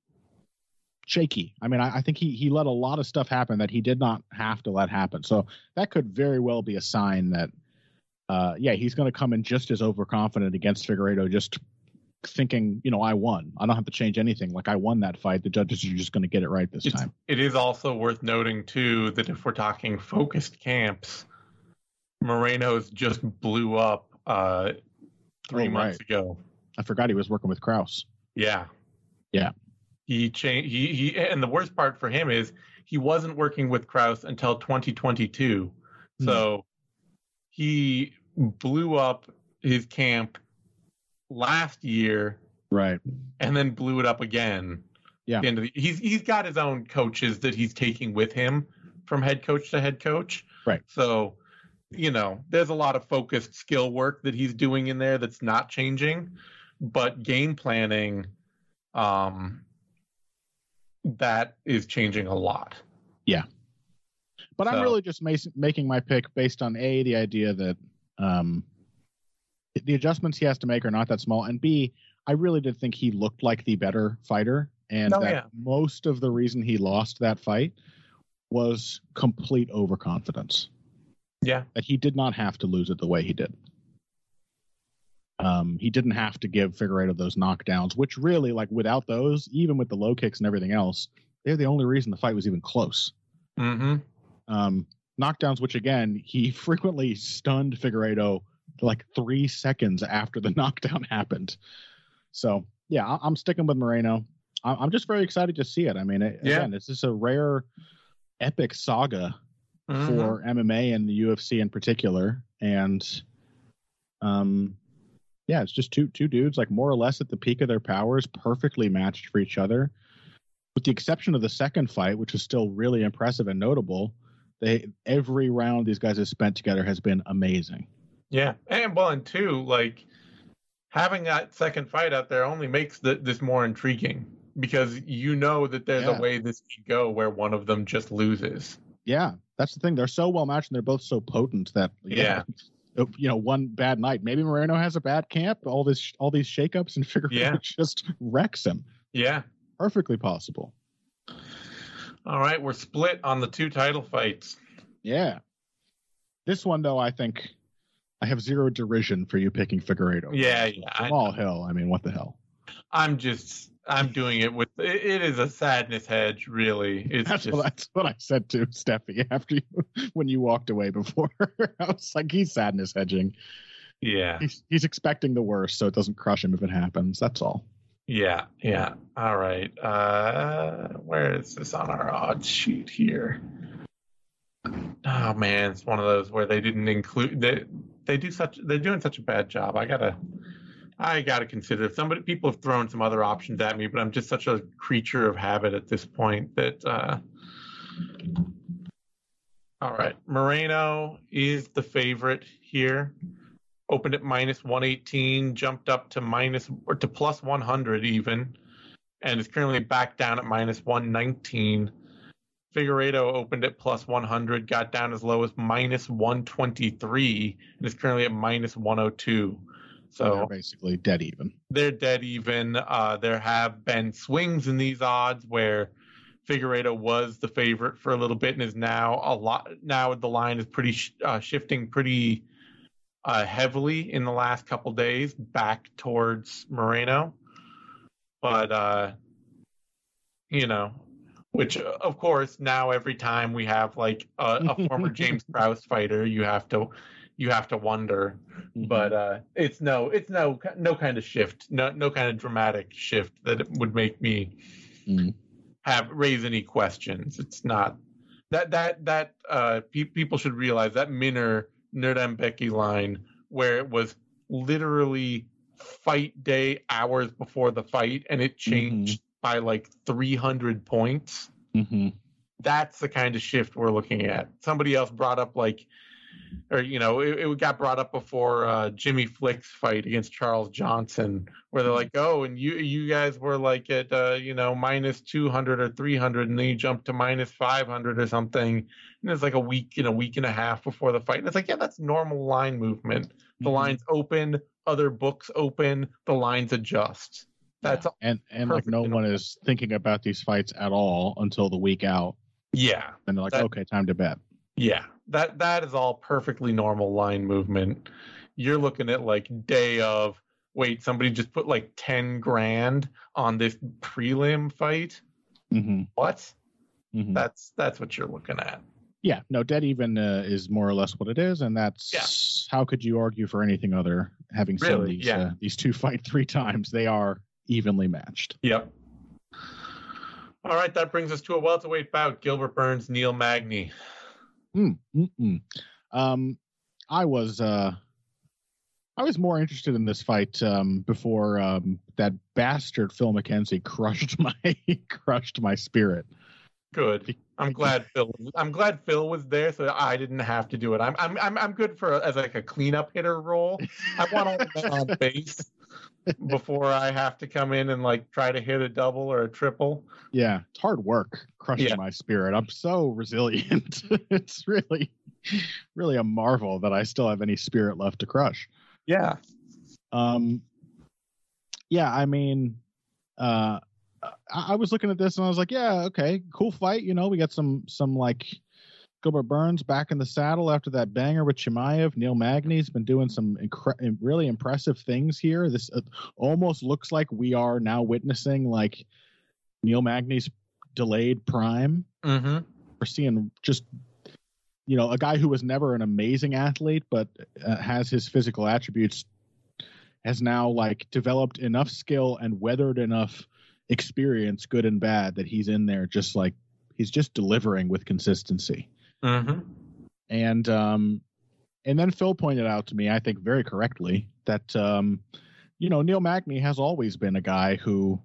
C: shaky. I mean, I, I, think he he let a lot of stuff happen that he did not have to let happen. So that could very well be a sign that uh, yeah, he's going to come in just as overconfident against Figueiredo, just thinking, you know, I won. I don't have to change anything. Like I won that fight. The judges are just going to get it right this
B: it's,
C: time.
B: It is also worth noting too that if we're talking focused camps, Moreno's just blew up uh, three oh, months right. ago.
C: I forgot he was working with Krause.
B: Yeah.
C: Yeah.
B: He changed. He he, and the worst part for him is he wasn't working with Krause until 2022. Hmm. So he blew up his camp last year,
C: right,
B: and then blew it up again.
C: Yeah,
B: the, he's he's got his own coaches that he's taking with him from head coach to head coach.
C: Right.
B: So, you know, there's a lot of focused skill work that he's doing in there that's not changing, but game planning, um, that is changing a lot.
C: Yeah. But so, I'm really just making my pick based on a the idea that um, the adjustments he has to make are not that small, and b I really did think he looked like the better fighter, and oh, that yeah. most of the reason he lost that fight was complete overconfidence.
B: Yeah,
C: that he did not have to lose it the way he did. Um, he didn't have to give Figueiredo those knockdowns, which really, like, without those, even with the low kicks and everything else, they're the only reason the fight was even close.
B: Mm-hmm
C: um, knockdowns, which again he frequently stunned Figueiredo like three seconds after the knockdown happened. So yeah, I'm sticking with Moreno. I'm just very excited to see it. I mean, it, yeah. again, this is a rare, epic saga mm-hmm. for MMA and the UFC in particular, and um, yeah, it's just two two dudes like more or less at the peak of their powers, perfectly matched for each other, with the exception of the second fight, which is still really impressive and notable. They every round these guys have spent together has been amazing.
B: Yeah, and well, and two, like having that second fight out there only makes the, this more intriguing because you know that there's yeah. a way this can go where one of them just loses.
C: Yeah, that's the thing. They're so well matched and they're both so potent that
B: yeah.
C: yeah. You know, one bad night. Maybe Moreno has a bad camp. All this, all these shakeups, and figure yeah. just wrecks him.
B: Yeah,
C: perfectly possible.
B: All right, we're split on the two title fights.
C: Yeah. This one, though, I think I have zero derision for you picking Figueiredo.
B: Yeah, yeah.
C: All hell. I mean, what the hell?
B: I'm just, I'm doing it with, it, it is a sadness hedge, really. It's
C: that's,
B: just,
C: what, that's what I said to Steffi after you, when you walked away before. I was like, he's sadness hedging.
B: Yeah.
C: He's, he's expecting the worst, so it doesn't crush him if it happens. That's all.
B: Yeah, yeah. All right. Uh where is this on our odds sheet here? Oh man, it's one of those where they didn't include they they do such they're doing such a bad job. I gotta I gotta consider if somebody people have thrown some other options at me, but I'm just such a creature of habit at this point that uh All right. Moreno is the favorite here. Opened at minus 118, jumped up to minus or to plus 100 even, and is currently back down at minus 119. Figueiredo opened at plus 100, got down as low as minus 123, and is currently at minus 102. So
C: they're basically dead even.
B: They're dead even. Uh, there have been swings in these odds where Figueiredo was the favorite for a little bit and is now a lot. Now the line is pretty uh, shifting pretty uh, heavily in the last couple days back towards Moreno. But uh, you know, which of course now every time we have like a, a former James Krause fighter, you have to you have to wonder. Mm-hmm. But uh, it's no, it's no, no kind of shift, no, no kind of dramatic shift that would make me mm. have raise any questions. It's not that that that uh, pe- people should realize that Minner Nuerdanbieke line where it was literally fight day hours before the fight and it changed mm-hmm. by like 300 points.
C: Mm-hmm.
B: That's the kind of shift we're looking at. Somebody else brought up like or you know, it, it got brought up before uh, Jimmy Flick's fight against Charles Johnson, where they're like, "Oh, and you you guys were like at uh, you know minus two hundred or three hundred, and then you jumped to minus five hundred or something." And it's like a week in a week and a half before the fight, and it's like, yeah, that's normal line movement. The mm-hmm. lines open, other books open, the lines adjust. That's
C: yeah. and and like no one is thinking about these fights at all until the week out.
B: Yeah,
C: and they're like, that, okay, time to bet.
B: Yeah, that that is all perfectly normal line movement. You're looking at like day of wait, somebody just put like ten grand on this prelim fight.
C: Mm-hmm.
B: What? Mm-hmm. That's that's what you're looking at.
C: Yeah, no, dead even uh, is more or less what it is, and that's yeah. how could you argue for anything other? Having seen really? these yeah. uh, these two fight three times, they are evenly matched.
B: Yep. All right, that brings us to a welterweight bout: Gilbert Burns, Neil Magny.
C: Mm, um, I was uh, I was more interested in this fight um, before um, that bastard Phil Mackenzie crushed my crushed my spirit.
B: Good. I'm glad Phil. I'm glad Phil was there, so I didn't have to do it. I'm I'm I'm, I'm good for as like a cleanup hitter role. I want all on base before I have to come in and like try to hit a double or a triple.
C: Yeah, it's hard work crushing yeah. my spirit. I'm so resilient. it's really, really a marvel that I still have any spirit left to crush.
B: Yeah.
C: Um. Yeah, I mean, uh, I, I was looking at this and I was like, yeah, okay, cool fight. You know, we got some some like Gilbert Burns back in the saddle after that banger with Chimaev. Neil Magny's been doing some incre- really impressive things here. This uh, almost looks like we are now witnessing like Neil Magny's delayed prime.
B: Mm-hmm.
C: We're seeing just you know a guy who was never an amazing athlete, but uh, has his physical attributes has now like developed enough skill and weathered enough experience, good and bad, that he's in there just like he's just delivering with consistency.
B: Mm-hmm.
C: And um, and then Phil pointed out to me, I think very correctly, that um, you know Neil Magny has always been a guy who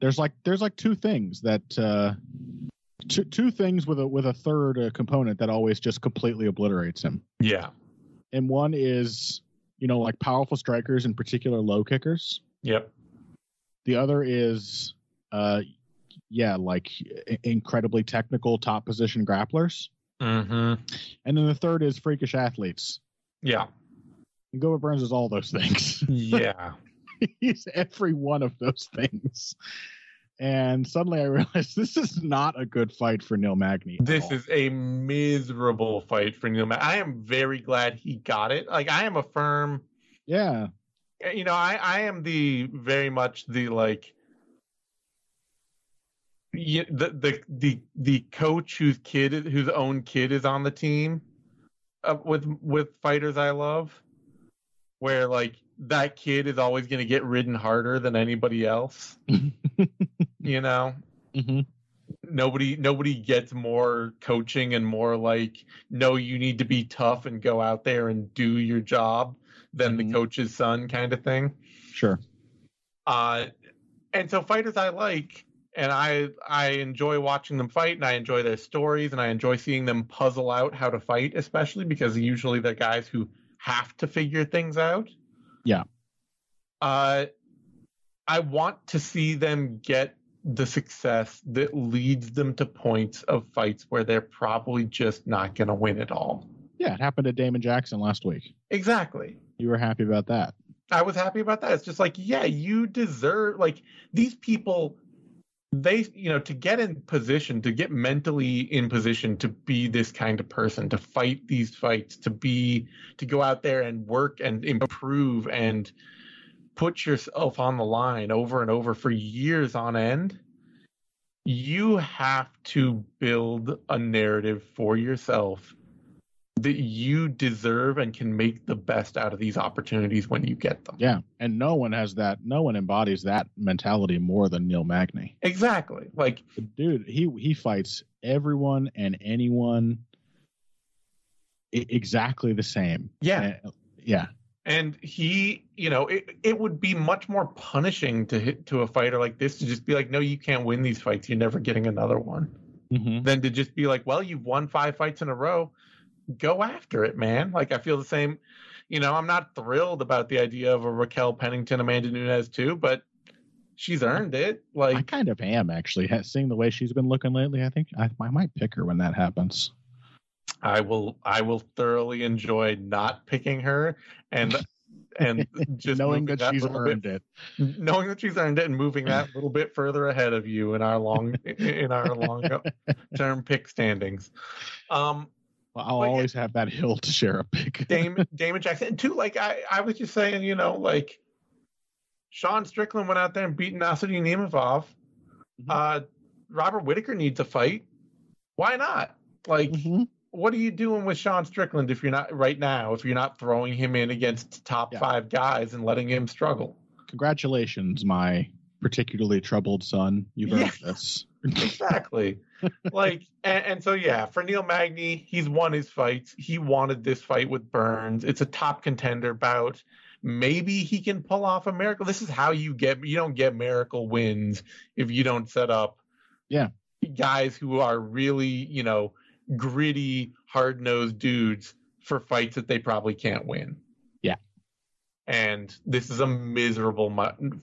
C: there's like there's like two things that uh, two two things with a with a third uh, component that always just completely obliterates him.
B: Yeah.
C: And one is you know like powerful strikers, in particular low kickers.
B: Yep.
C: The other is uh, yeah, like incredibly technical top position grapplers.
B: Mm-hmm.
C: And then the third is freakish athletes.
B: Yeah.
C: And Gilbert Burns is all those things.
B: Yeah.
C: He's every one of those things. And suddenly I realized this is not a good fight for Neil Magny.
B: This is a miserable fight for Neil Magny. I am very glad he got it. Like I am a firm
C: Yeah.
B: You know, I, I am the very much the like the the the the coach whose kid whose own kid is on the team uh, with with fighters I love, where like that kid is always going to get ridden harder than anybody else. you know,
C: mm-hmm.
B: nobody nobody gets more coaching and more like no, you need to be tough and go out there and do your job than mm-hmm. the coach's son kind of thing.
C: Sure.
B: Uh, and so fighters I like and I I enjoy watching them fight, and I enjoy their stories, and I enjoy seeing them puzzle out how to fight, especially because usually they're guys who have to figure things out.
C: Yeah.
B: Uh, I want to see them get the success that leads them to points of fights where they're probably just not going to win at all.
C: Yeah, it happened to Damon Jackson last week.
B: Exactly.
C: You were happy about that.
B: I was happy about that. It's just like, yeah, you deserve like these people they you know to get in position to get mentally in position to be this kind of person to fight these fights to be to go out there and work and improve and put yourself on the line over and over for years on end you have to build a narrative for yourself that you deserve and can make the best out of these opportunities when you get them.
C: Yeah, and no one has that. No one embodies that mentality more than Neil Magny.
B: Exactly. Like,
C: dude, he he fights everyone and anyone exactly the same.
B: Yeah,
C: uh, yeah.
B: And he, you know, it, it would be much more punishing to hit to a fighter like this to just be like, no, you can't win these fights. You're never getting another one.
C: Mm-hmm.
B: Than to just be like, well, you've won five fights in a row go after it, man. Like I feel the same. You know, I'm not thrilled about the idea of a Raquel Pennington, Amanda Nunes too, but she's earned it. Like
C: I kind of am actually seeing the way she's been looking lately. I think I, I might pick her when that happens.
B: I will. I will thoroughly enjoy not picking her and and just
C: knowing that, that she's earned
B: bit,
C: it,
B: knowing that she's earned it, and moving that a little bit further ahead of you in our long in our long term pick standings. Um,
C: well, I'll but always have that hill to share a pick.
B: Damon, Damon Jackson. And two, like I, I was just saying, you know, like Sean Strickland went out there and beat Nassourdine Imavov. Mm-hmm. Uh, Robert Whitaker needs a fight. Why not? Like, mm-hmm. what are you doing with Sean Strickland if you're not right now? If you're not throwing him in against top yeah. five guys and letting him struggle?
C: Congratulations, my particularly troubled son. You've earned yeah. this.
B: exactly. Like and, and, so yeah for neil magny he's won his fights. He wanted this fight with burns. It's a top contender bout. Maybe he can pull off a miracle. This is how you get you don't get miracle wins if you don't set up
C: yeah.
B: guys who are really you know gritty hard-nosed dudes for fights that they probably can't win.
C: Yeah.
B: And this is a miserable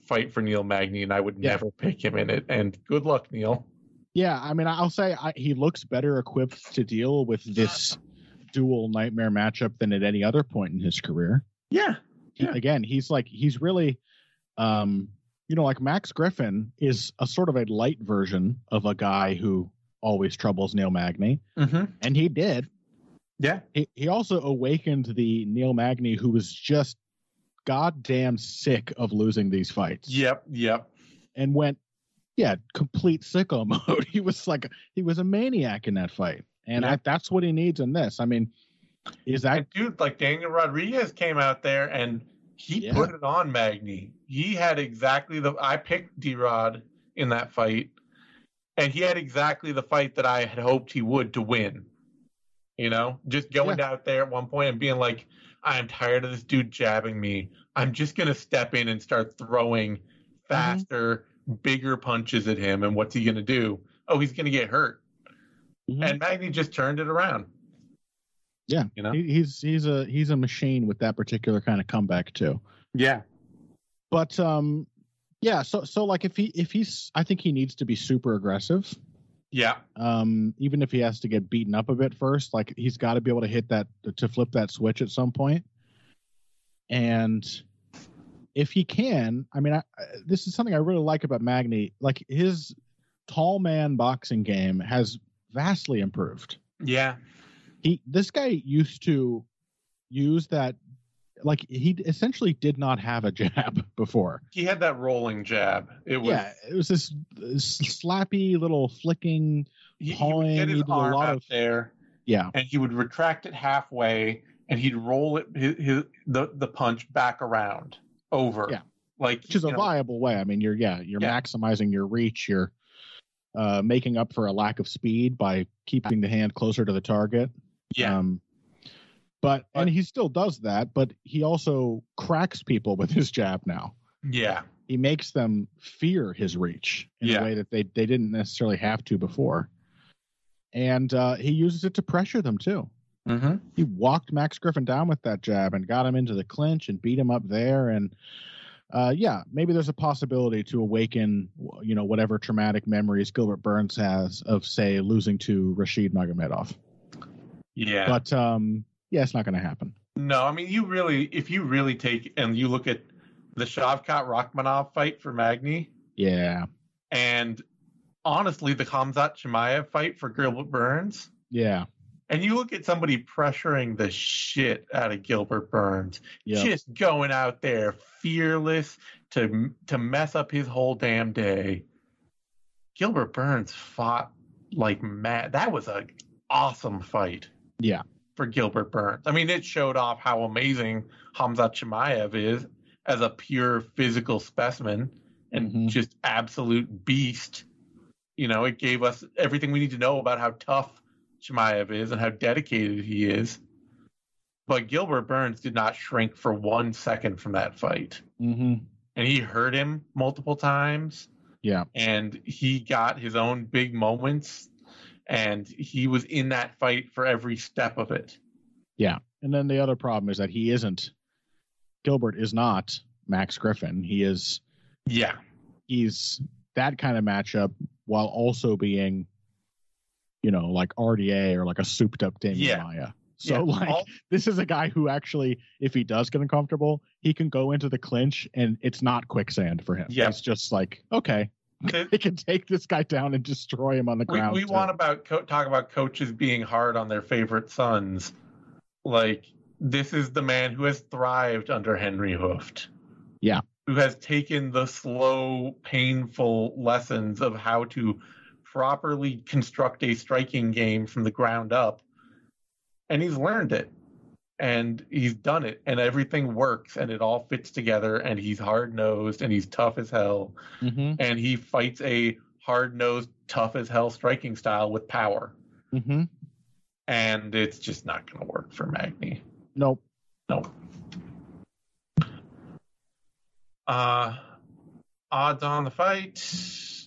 B: fight for Neil Magny, and I would yeah. never pick him in it. And good luck, Neil.
C: Yeah, I mean, I'll say I, he looks better equipped to deal with this dual nightmare matchup than at any other point in his career.
B: Yeah.
C: yeah. He, again, he's like he's really, um, you know, like Max Griffin is a sort of a light version of a guy who always troubles Neil Magny,
B: mm-hmm.
C: and he did.
B: Yeah.
C: He, he also awakened the Neil Magny who was just goddamn sick of losing these fights.
B: Yep. Yep.
C: And went yeah, complete sicko mode. He was like he was a maniac in that fight, and yeah. I, that's what he needs in this. I mean, is that
B: and dude like Daniel Rodriguez came out there and he yeah. put it on Magny. He had exactly the I picked D Rod in that fight, and he had exactly the fight that I had hoped he would to win. You know, just going yeah. out there at one point and being like, "I'm tired of this dude jabbing me. I'm just gonna step in and start throwing mm-hmm. faster." Mm-hmm bigger punches at him, and what's he going to do? Oh, he's going to get hurt. Mm-hmm. And Magny just turned it around.
C: Yeah, you know, he, he's he's a he's a machine with that particular kind of comeback too.
B: Yeah,
C: but um, yeah. So so like if he if he's I think he needs to be super aggressive.
B: Yeah.
C: Um, even if he has to get beaten up a bit first, like he's got to be able to hit that to flip that switch at some point. And if he can, I mean, I, this is something I really like about Magny. Like his tall man boxing game has vastly improved.
B: Yeah.
C: He this guy used to use that like he essentially did not have a jab before.
B: He had that rolling jab. It was
C: Yeah, it was this, this slappy little flicking
B: he, pawing. He would get his arm out of, there.
C: Yeah.
B: And he would retract it halfway and he'd roll it his, his the the punch back around over.
C: Yeah.
B: Like
C: which is a know, viable way. I mean, you're yeah, you're yeah. maximizing your reach. You're uh, making up for a lack of speed by keeping the hand closer to the target.
B: Yeah. Um,
C: but, and he still does that, but he also cracks people with his jab now.
B: Yeah.
C: he makes them fear his reach in
B: Yeah.
C: a way that they they didn't necessarily have to before. And uh, he uses it to pressure them too.
B: Mm-hmm.
C: He walked Max Griffin down with that jab and got him into the clinch and beat him up there. And uh, yeah, maybe there's a possibility to awaken, you know, whatever traumatic memories Gilbert Burns has of, say, losing to Rashid Magomedov.
B: Yeah.
C: But um, yeah, it's not going to happen.
B: No, I mean you really if you really take and you look at the Shavkat Rakhmonov fight for Magny
C: Yeah,
B: and honestly the Hamzat Chimaev fight for Gilbert Burns
C: yeah,
B: and you look at somebody pressuring the shit out of Gilbert Burns
C: yeah.
B: just going out there fearless to to mess up his whole damn day. Gilbert Burns fought like mad. That was a awesome fight.
C: Yeah.
B: For Gilbert Burns. I mean, it showed off how amazing Hamza Chimaev is as a pure physical specimen and
C: Mhm.
B: just absolute beast. You know, it gave us everything we need to know about how tough Chimaev is and how dedicated he is. But Gilbert Burns did not shrink for one second from that fight.
C: hmm
B: And he hurt him multiple times.
C: Yeah.
B: And he got his own big moments. And he was in that fight for every step of it. Yeah.
C: And then the other problem is that he isn't. Gilbert is not Max Griffin. He is.
B: Yeah.
C: He's that kind of matchup while also being, you know, like RDA or like a souped up Demian
B: Yeah.
C: Maia. So
B: Yeah.
C: like
B: All-
C: this is a guy who actually, if he does get uncomfortable, he can go into the clinch and it's not quicksand for him.
B: Yeah.
C: It's just like, okay, they can take this guy down and destroy him on the ground.
B: we
C: too.
B: want about co- talk about coaches being hard on their favorite sons. Like this is the man who has thrived under Henry Hooft.
C: Yeah.
B: Who has taken the slow, painful lessons of how to properly construct a striking game from the ground up. And he's learned it. And he's done it. And everything works and it all fits together. And he's hard nosed and he's tough as hell
C: Mhm,
B: and he fights a hard nosed, tough as hell striking style with power.
C: mhm.
B: And it's just not going to work for Magny.
C: Nope.
B: nope Uh, odds on the fight.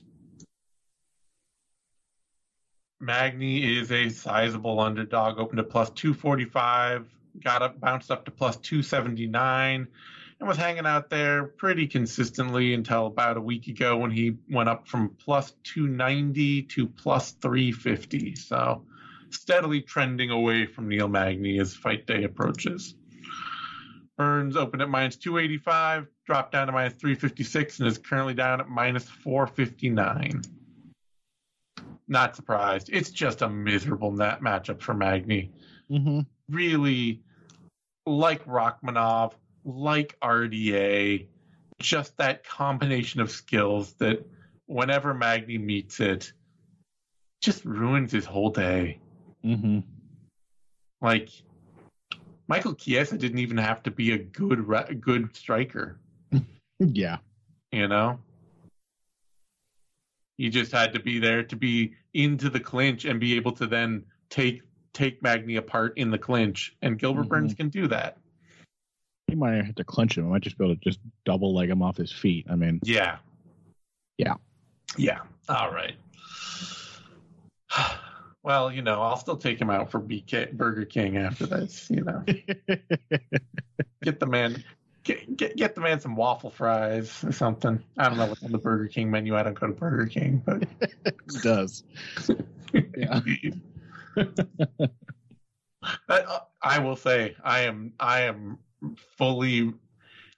B: Magny is a sizable underdog, opened at plus 245, got up, bounced up to plus 279, and was hanging out there pretty consistently until about a week ago when he went up from plus 290 to plus 350. So steadily trending away from Neil Magny as fight day approaches. Burns opened at minus 285, dropped down to minus 356, and is currently down at minus 459. Not surprised. It's just a miserable net matchup for Magny.
C: hmm
B: Really, like Rakhmonov, like RDA, just that combination of skills that whenever Magny meets it, just ruins his whole day.
C: hmm
B: Like Michael Chiesa didn't even have to be a good good striker,
C: Yeah.
B: you know. He just had to be there to be into the clinch and be able to then take take Magny apart in the clinch, and Gilbert
C: Mhm.
B: Burns can do that.
C: He might have to clinch him. I might just be able to just double leg him off his feet. I mean,
B: Yeah.
C: Yeah.
B: Yeah. All right. Well, you know, I'll still take him out for BK Burger King after this. You know, get the man, get, get get the man some waffle fries or something. I don't know what's on the Burger King menu. I don't go to Burger King, but
C: it does. Yeah.
B: I, uh, I will say I am I am fully.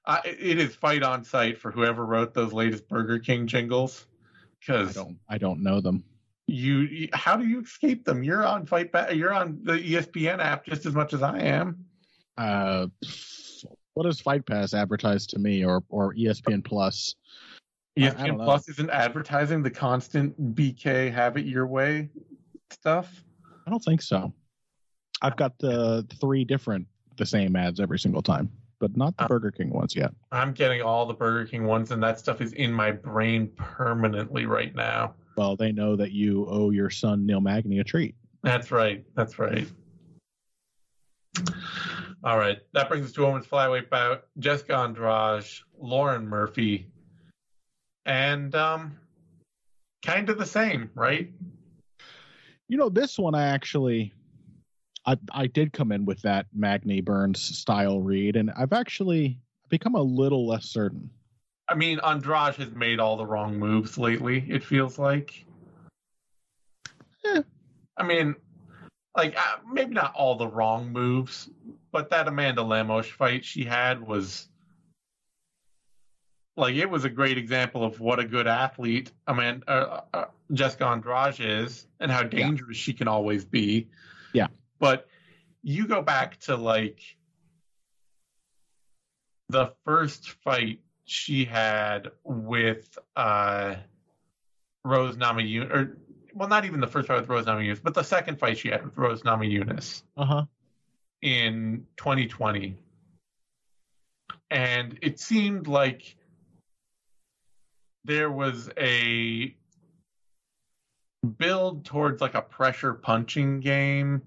B: I, it is fight on site for whoever wrote those latest Burger King jingles,
C: I
B: because
C: don't. I don't know them.
B: you, you- how do you escape them? You're on fight back. You're on the ESPN app just as much as I am.
C: Uh, what does Fight Pass advertise to me, or or ESPN Plus? I- I don't
B: ESPN. Plus isn't advertising the constant BK have it your way stuff.
C: I don't think so. I've got the three different the same ads every single time, but not the
B: Uh,
C: Burger King ones yet.
B: I'm getting all the Burger King ones, and that stuff is in my brain permanently right now.
C: Well, they know that you owe your son Neil Magny a treat.
B: That's right. That's right. All right. That brings us to women's flyweight bout. Jessica Andrade, Lauren Murphy. and um, kind of the same, right?
C: You know, this one I actually I I did come in with that Magny Burns style read, and I've actually become a little less certain.
B: I mean, Andrade has made all the wrong moves lately. It feels like.
C: Eh.
B: I mean, like uh, maybe not all the wrong moves, but that Amanda Lemos fight she had was like it was a great example of what a good athlete Amanda uh, uh, Jessica Andrade is, and how dangerous yeah. she can always be.
C: Yeah,
B: but you go back to like the first fight she had with uh, Rose Namajunas, or well, not even the first fight with Rose Namajunas, but the second fight she had with Rose Namajunas.
C: Uh huh.
B: In 2020, and it seemed like there was a build towards like a pressure punching game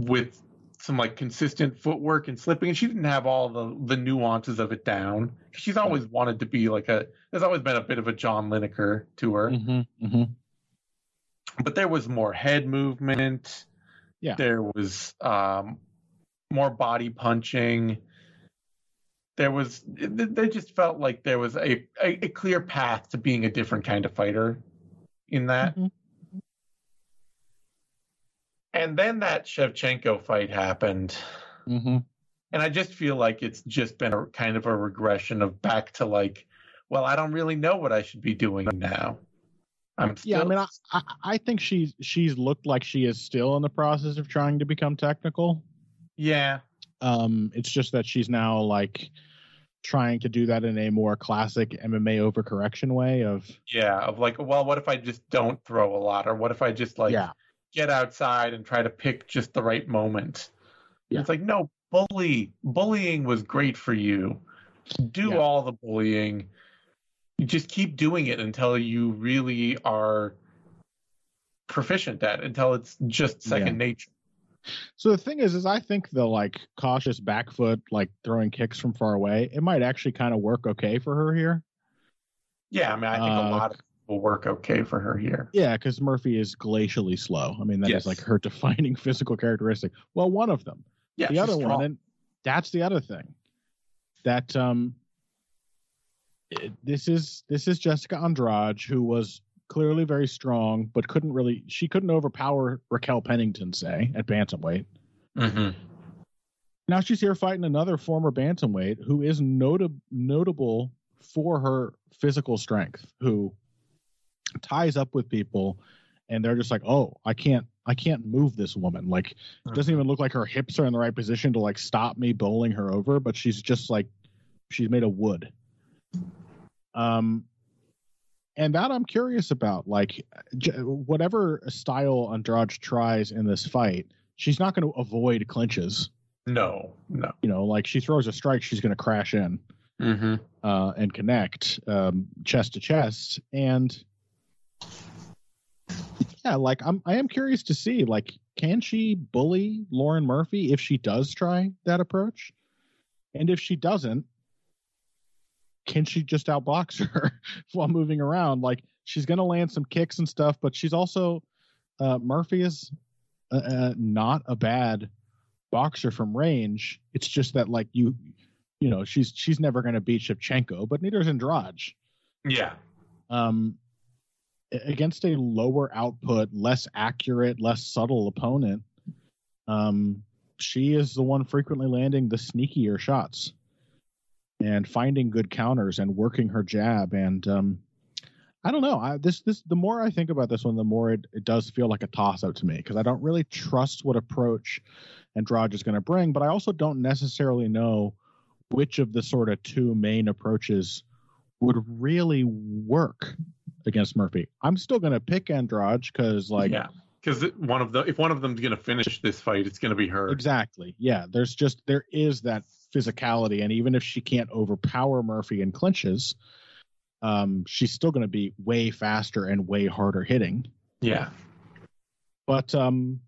B: with some like consistent footwork and slipping and she didn't have all the the nuances of it down. She's always wanted to be like a there's always been a bit of a john lineker to her.
C: Mm-hmm, mm-hmm.
B: but there was more head movement
C: yeah
B: there was um more body punching there was they just felt like there was a, a, a clear path to being a different kind of fighter in that mm-hmm. And then that Shevchenko fight happened.
C: Mm-hmm.
B: And I just feel like it's just been a kind of a regression of back to like, well, I don't really know what I should be doing now. I'm still...
C: Yeah, I mean, I, I think she's she's looked like she is still in the process of trying to become technical.
B: Yeah.
C: Um, it's just that she's now like trying to do that in a more classic MMA overcorrection way of
B: yeah, of like, well, what if I just don't throw a lot, or what if I just like
C: yeah
B: get outside and try to pick just the right moment.
C: Yeah.
B: It's like, no, bully bullying was great for you. Do yeah. all the bullying. You just keep doing it until you really are proficient at it, until it's just second yeah. nature.
C: So the thing is, is I think the like cautious back foot, like throwing kicks from far away, it might actually kind of work okay for her here.
B: Yeah, I mean, I think uh, a lot of will work okay for her here.
C: Yeah, because Murphy is glacially slow. I mean, that yes. is like her defining physical characteristic. Well, one of them.
B: Yeah,
C: the other strong. one, and that's the other thing. That um, it, this is this is Jessica Andrade, who was clearly very strong, but couldn't really she couldn't overpower Raquel Pennington, say at bantamweight.
B: Mm-hmm.
C: Now she's here fighting another former bantamweight who is notable notable for her physical strength, who ties up with people and they're just like oh i can't i can't move this woman like it doesn't even look like her hips are in the right position to like stop me bowling her over but she's just like she's made of wood um and that i'm curious about like j- whatever style andrade tries in this fight she's not going to avoid clinches
B: no no
C: you know like she throws a strike she's going to crash in
B: mm-hmm.
C: uh, and connect um, chest to chest and yeah, like I'm I am curious to see like can she bully Lauren Murphy if she does try that approach? And if she doesn't, can she just outbox her while moving around? Like she's going to land some kicks and stuff, but she's also uh, Murphy is uh, uh, not a bad boxer from range. It's just that like you, you know, she's she's never going to beat Shevchenko, but neither is Andrade.
B: Yeah.
C: Um, against a lower output, less accurate, less subtle opponent, um, she is the one frequently landing the sneakier shots and finding good counters and working her jab. And um, I don't know. I, this this the more I think about this one, the more it, it does feel like a toss up to me because I don't really trust what approach Andrade is going to bring, but I also don't necessarily know which of the sort of two main approaches would really work against Murphy. I'm still going to pick Andrade because, like,
B: yeah, because one of the if one of them's going to finish this fight, it's going to be her.
C: Exactly. Yeah. There's just there is that physicality, and even if she can't overpower Murphy in clinches, um, she's still going to be way faster and way harder hitting.
B: Yeah.
C: But um,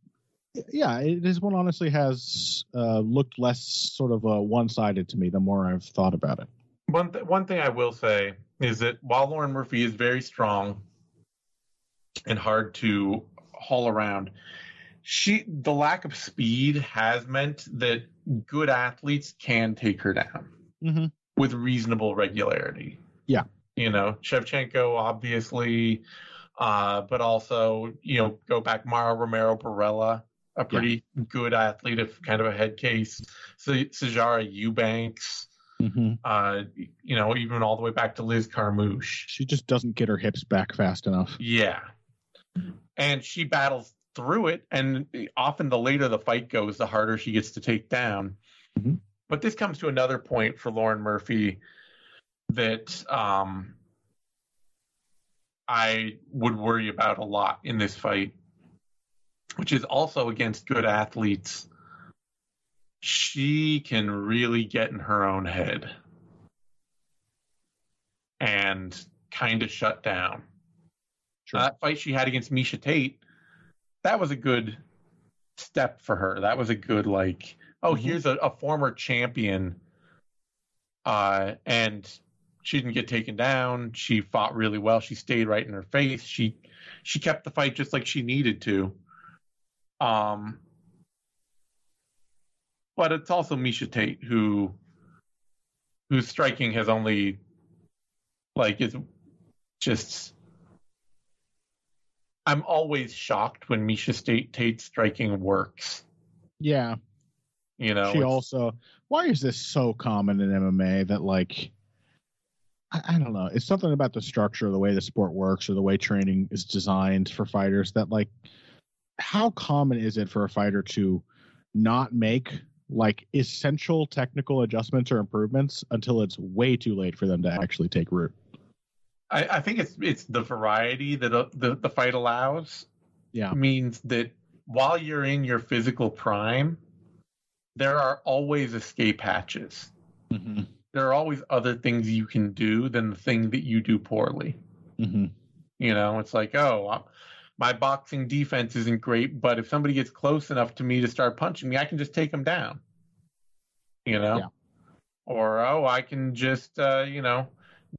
C: yeah, it, this one honestly has uh, looked less sort of uh, one-sided to me the more I've thought about it.
B: One th- one thing I will say is that while Lauren Murphy is very strong and hard to haul around, she the lack of speed has meant that good athletes can take her down
C: Mm-hmm.
B: with reasonable regularity.
C: Yeah.
B: You know, Shevchenko obviously, uh, but also, you know, go back Mara Romero Borella, a pretty good athlete, if kind of a head case. So Sijara Eubanks,
C: Mm-hmm.
B: uh, you know, even all the way back to Liz Carmouche.
C: She just doesn't get her hips back fast enough.
B: Yeah. And she battles through it, and often the later the fight goes, the harder she gets to take down.
C: Mhm.
B: But this comes to another point for Lauren Murphy that um, I would worry about a lot in this fight, which is also against good athletes. She can really get in her own head and kind of shut down.
C: Sure.
B: That fight she had against Miesha Tate, that was a good step for her. That was a good like, oh,
C: Mhm.
B: here's a, a former champion, uh, and she didn't get taken down. She fought really well. She stayed right in her face. She she kept the fight just like she needed to. Um, but it's also Miesha Tate who whose striking has only like is just I'm always shocked when Miesha State Tate's striking works.
C: Yeah.
B: You know,
C: she also why is this so common in MMA that like I, I don't know. It's something about the structure, the way the sport works, or the way training is designed for fighters that like how common is it for a fighter to not make like essential technical adjustments or improvements until it's way too late for them to actually take root.
B: I, I think it's it's the variety that uh, the the fight allows.
C: Yeah.
B: means that while you're in your physical prime, there are always escape hatches.
C: Mm-hmm.
B: There are always other things you can do than the thing that you do poorly.
C: Mm-hmm.
B: You know, it's like, oh, uh, my boxing defense isn't great, but if somebody gets close enough to me to start punching me, I can just take them down. You know,
C: Yeah.
B: or oh, I can just, uh, you know,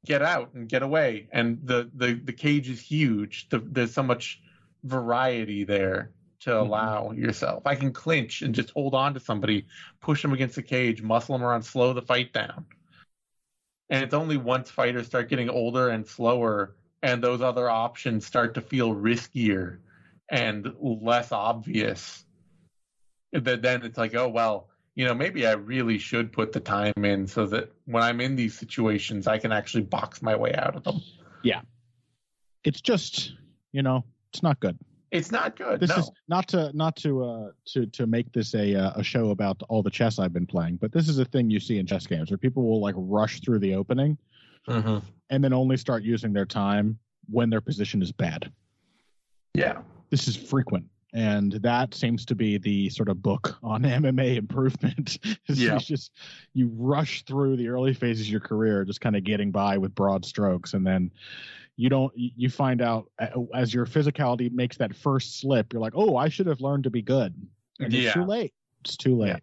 B: get out and get away. And the the the cage is huge. The, there's so much variety there to
C: Mhm.
B: allow yourself. I can clinch and just hold on to somebody, push them against the cage, muscle them around, slow the fight down. And it's only once fighters start getting older and slower and those other options start to feel riskier and less obvious that then it's like, oh well, you know, maybe I really should put the time in so that when I'm in these situations I can actually box my way out of them. Yeah.
C: It's just, you know, it's not good.
B: It's not good.
C: This
B: no.
C: is not to not to uh to to make this a uh, a show about all the chess I've been playing, but this is a thing you see in chess games where people will like rush through the opening
B: Mhm.
C: and then only start using their time when their position is bad.
B: Yeah.
C: This is frequent. And that seems to be the sort of book on MMA improvement.
B: Yeah.
C: You just you rush through the early phases of your career, just kind of getting by with broad strokes, and then you don't. You find out as your physicality makes that first slip, you're like, oh, I should have learned to be good. And
B: Yeah.
C: it's too late. It's too late.
B: Yeah.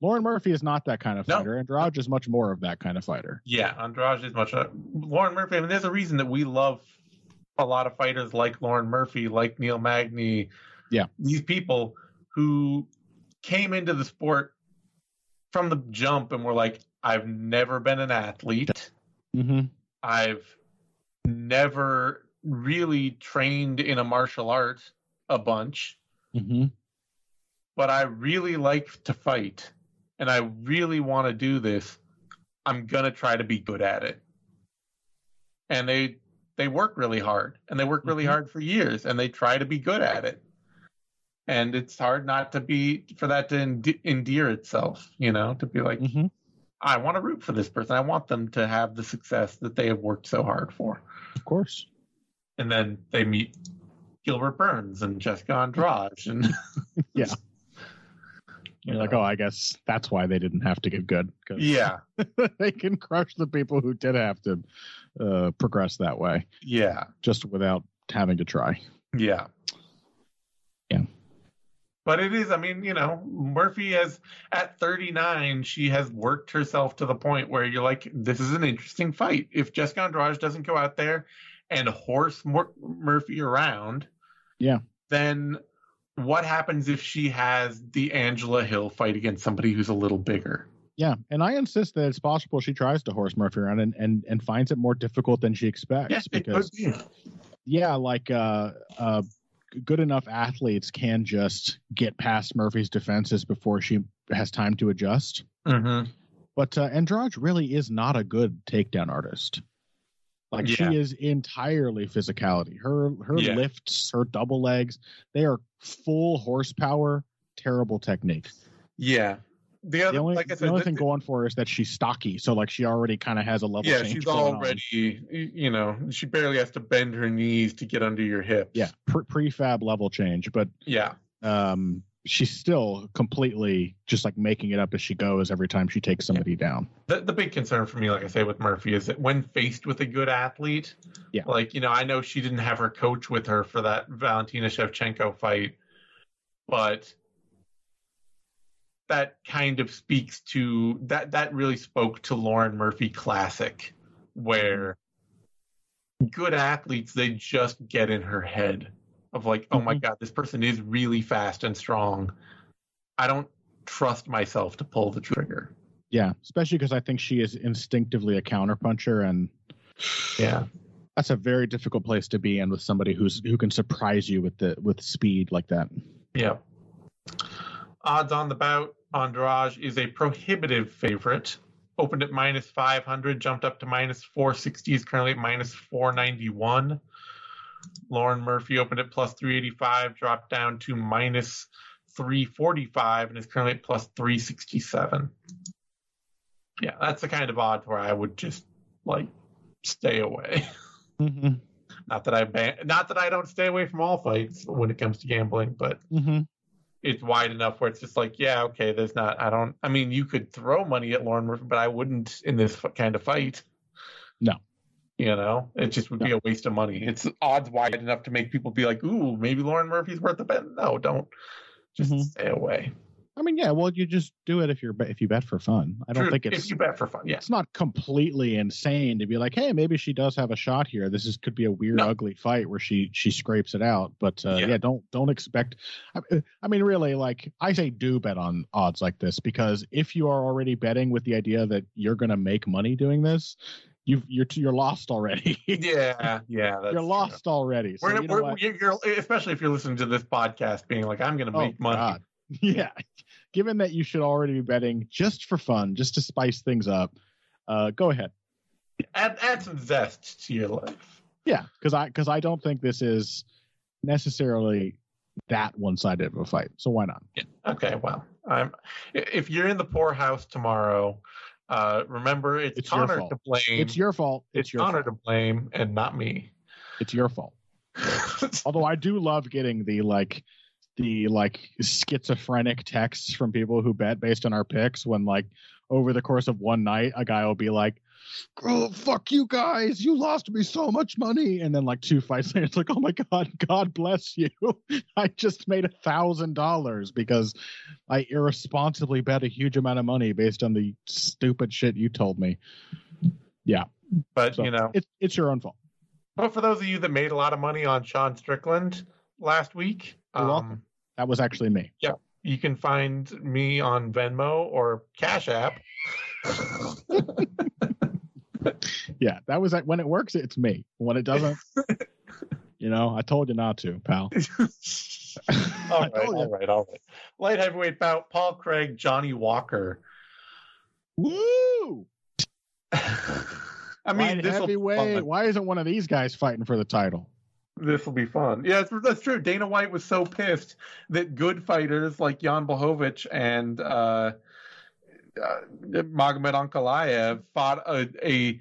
C: Lauren Murphy is not that kind of
B: No.
C: fighter. Andrade is much more of that kind of fighter.
B: Yeah, Andrade is much. Uh, Lauren Murphy. I mean, there's a reason that we love a lot of fighters like Lauren Murphy, like Neil Magny.
C: Yeah.
B: these people who came into the sport from the jump and were like, "I've never been an athlete.
C: Mm-hmm.
B: I've never really trained in a martial art a bunch,
C: Mm-hmm.
B: but I really like to fight, and I really want to do this. I'm gonna try to be good at it." and they they work really hard and they work really
C: Mhm.
B: hard for years and they try to be good at it and it's hard not to be for that to ende- endear itself you know to be like
C: Mm-hmm.
B: i want to root for this person i want them to have the success that they have worked so hard for
C: Of course.
B: and then they meet gilbert burns and jessica andrade and
C: Yeah.
B: you
C: You're like, oh, I guess that's why they didn't have to get good. 'cause
B: yeah
C: they can crush the people who did have to uh, progress that way,
B: yeah
C: just without having to try.
B: yeah Yeah. But it is, I mean, you know, Murphy has at 39, she has worked herself to the point where you're like, this is an interesting fight. If Jessica Andrade doesn't go out there and horse Mur- Murphy around,
C: Yeah.
B: then what happens if she has the Angela Hill fight against somebody who's a little bigger?
C: Yeah, and I insist that it's possible she tries to horse Murphy around and and, and finds it more difficult than she expects
B: Yes,
C: because yeah, like uh, uh, good enough athletes can just get past Murphy's defenses before she has time to adjust.
B: Mm-hmm.
C: But uh, Andrade really is not a good takedown artist. Like
B: Yeah.
C: she is entirely physicality. Her her
B: Yeah.
C: lifts, her double legs, they are full horsepower, terrible technique.
B: Yeah. The
C: The only,
B: like I
C: the only thing going for her is that she's stocky, so like she already kind of has a level change.
B: yeah, she's
C: going on.
B: already, you know, she barely has to bend her knees to get under your hips.
C: yeah pre- prefab level change, but
B: Yeah.
C: um, she's still completely just like making it up as she goes every time she takes somebody down.
B: The, the big concern for me, like I say with Murphy, is that when faced with a good athlete,
C: Yeah.
B: like, you know, I know she didn't have her coach with her for that Valentina Shevchenko fight, but that kind of speaks to that, that really spoke to Lauren Murphy Classic, where good athletes, they just get in her head of like, oh my
C: Mhm.
B: God, this person is really fast and strong. I don't trust myself to pull the trigger.
C: Yeah, especially because I think she is instinctively a counterpuncher, and
B: Yeah.
C: that's a very difficult place to be in with somebody who's who can surprise you with the with speed like that.
B: Yeah. Odds on the bout, Andrade is a prohibitive favorite. Opened at minus 500, jumped up to minus 460, is currently at minus 491. Lauren Murphy opened at plus 385, dropped down to minus 345, and is currently at plus 367. Yeah, that's the kind of odds where I would just like stay away.
C: Mm-hmm.
B: Not that I ban- not that I don't stay away from all fights when it comes to gambling, but
C: Mm-hmm.
B: It's wide enough where it's just like, yeah, okay, there's not. I don't. I mean, you could throw money at Lauren Murphy, but I wouldn't in this kind of fight.
C: No.
B: You know, it just would be a waste of money. It's odds wide enough to make people be like, ooh, maybe Lauren Murphy's worth a bet. No, don't. Just
C: Mhm.
B: stay away.
C: I mean, yeah. Well, you just do it if you're if you bet for fun. I don't
B: True,
C: think it's if
B: you bet for fun. Yeah.
C: it's not completely insane to be like, hey, maybe she does have a shot here. This is could be a weird,
B: No.
C: ugly fight where she she scrapes it out. But uh,
B: Yeah.
C: yeah. don't don't expect. I, I mean, really, like I say, do bet on odds like this because if you are already betting with the idea that you're going to make money doing this, you you're you're lost already.
B: Yeah, yeah. That's
C: you're
B: true.
C: lost already. So
B: We're,
C: you know
B: we're, you're, especially if you're listening to this podcast, being like, "I'm going to
C: Oh,
B: make money."
C: God. Yeah. Given that you should already be betting just for fun, just to spice things up, uh, go ahead.
B: Add add some zest to your life.
C: Yeah, because I because I don't think this is necessarily that one sided of a fight. So why not?
B: Okay, well, I'm. If you're in the poorhouse tomorrow, uh, remember it's,
C: It's your
B: Connor
C: fault.
B: to blame.
C: It's your fault. It's,
B: it's
C: your
B: Connor
C: fault.
B: to blame and not me.
C: It's your fault. Although I do love getting the like the like schizophrenic texts from people who bet based on our picks when like over the course of one night a guy will be like oh fuck you guys. You lost me so much money. And then like two fights later it's like oh my god god bless you. I just made a thousand dollars because i irresponsibly bet a huge amount of money based on the stupid shit you told me. Yeah.
B: but
C: so
B: you know,
C: it's it's your own fault.
B: But for those of you that made a lot of money on Sean Strickland last week,
C: You're um, welcome. That was actually me Yeah.
B: you can find me on Venmo or Cash App.
C: Yeah, that was like when it works, it's me. When it doesn't, you know, I told you not to, pal.
B: all
C: I
B: right,
C: told
B: all
C: you.
B: right, all right. Light heavyweight bout: Paul Craig, Johnny Walker.
C: Woo!
B: I mean,
C: Light
B: this will
C: heavyweight.
B: Oh,
C: Why isn't one of these guys fighting for the title?
B: This will be fun. Yeah, that's, true. Dana White was so pissed that good fighters like Jan Blachowicz and uh, uh, Magomed Ankalaev fought a, a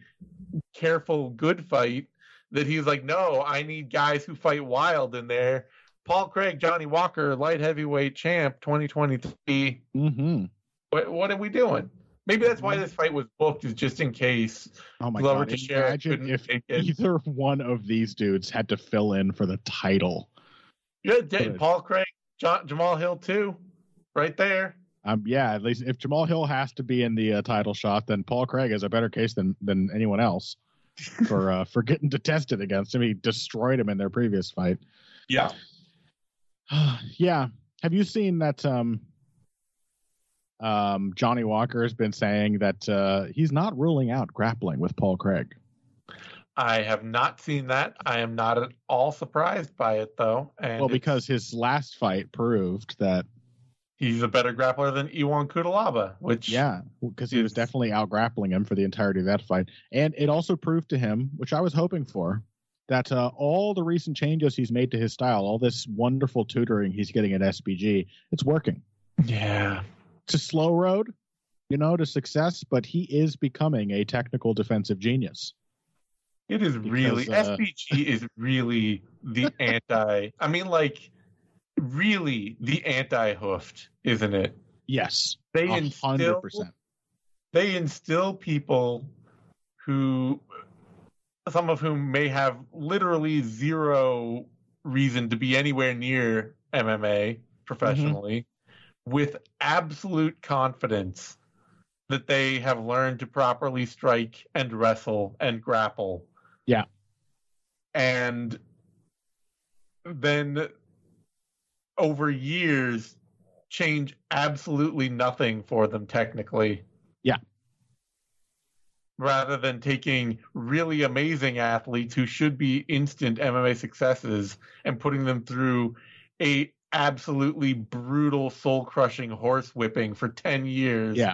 B: careful good fight that he's like, no, I need guys who fight wild in there. Paul Craig, Johnny Walker, light heavyweight champ, 2023.
C: Mm-hmm.
B: What, what are we doing? Maybe that's why this fight was booked, is just in case
C: Oh my
B: Glover
C: god!
B: Teixeira
C: Imagine if either one of these dudes had to fill in for the title.
B: Yeah,
C: Good.
B: Paul Craig, John, Jamahal Hill too, right there.
C: Um, yeah, at least if Jamahal Hill has to be in the uh, title shot, then Paul Craig has a better case than than anyone else for uh, for getting to test it against him. He destroyed him in their previous fight.
B: Yeah,
C: yeah. Have you seen that? Um, um, Johnny Walker has been saying that uh, he's not ruling out grappling with Paul Craig.
B: I have not seen that. I am not at all surprised by it, though.
C: And well, because his last fight proved that
B: he's a better grappler than Ion Cutelaba, which
C: yeah, because he was definitely out grappling him for the entirety of that fight, and it also proved to him, which I was hoping for, that uh, all the recent changes he's made to his style, all this wonderful tutoring he's getting at SBG, it's working.
B: Yeah,
C: a slow road, you know, to success, but he is becoming a technical defensive genius.
B: It is because, really uh, SBG is really the anti. I mean, like really the anti-Hooft, isn't it?
C: Yes,
B: they 100%. instill. They instill people who, some of whom may have literally zero reason to be anywhere near MMA professionally, mm-hmm. With absolute confidence that they have learned to properly strike and wrestle and grapple.
C: Yeah.
B: And then over years change absolutely nothing for them technically.
C: Yeah.
B: Rather than taking really amazing athletes who should be instant MMA successes and putting them through a absolutely brutal soul crushing horse whipping for 10 years.
C: Yeah.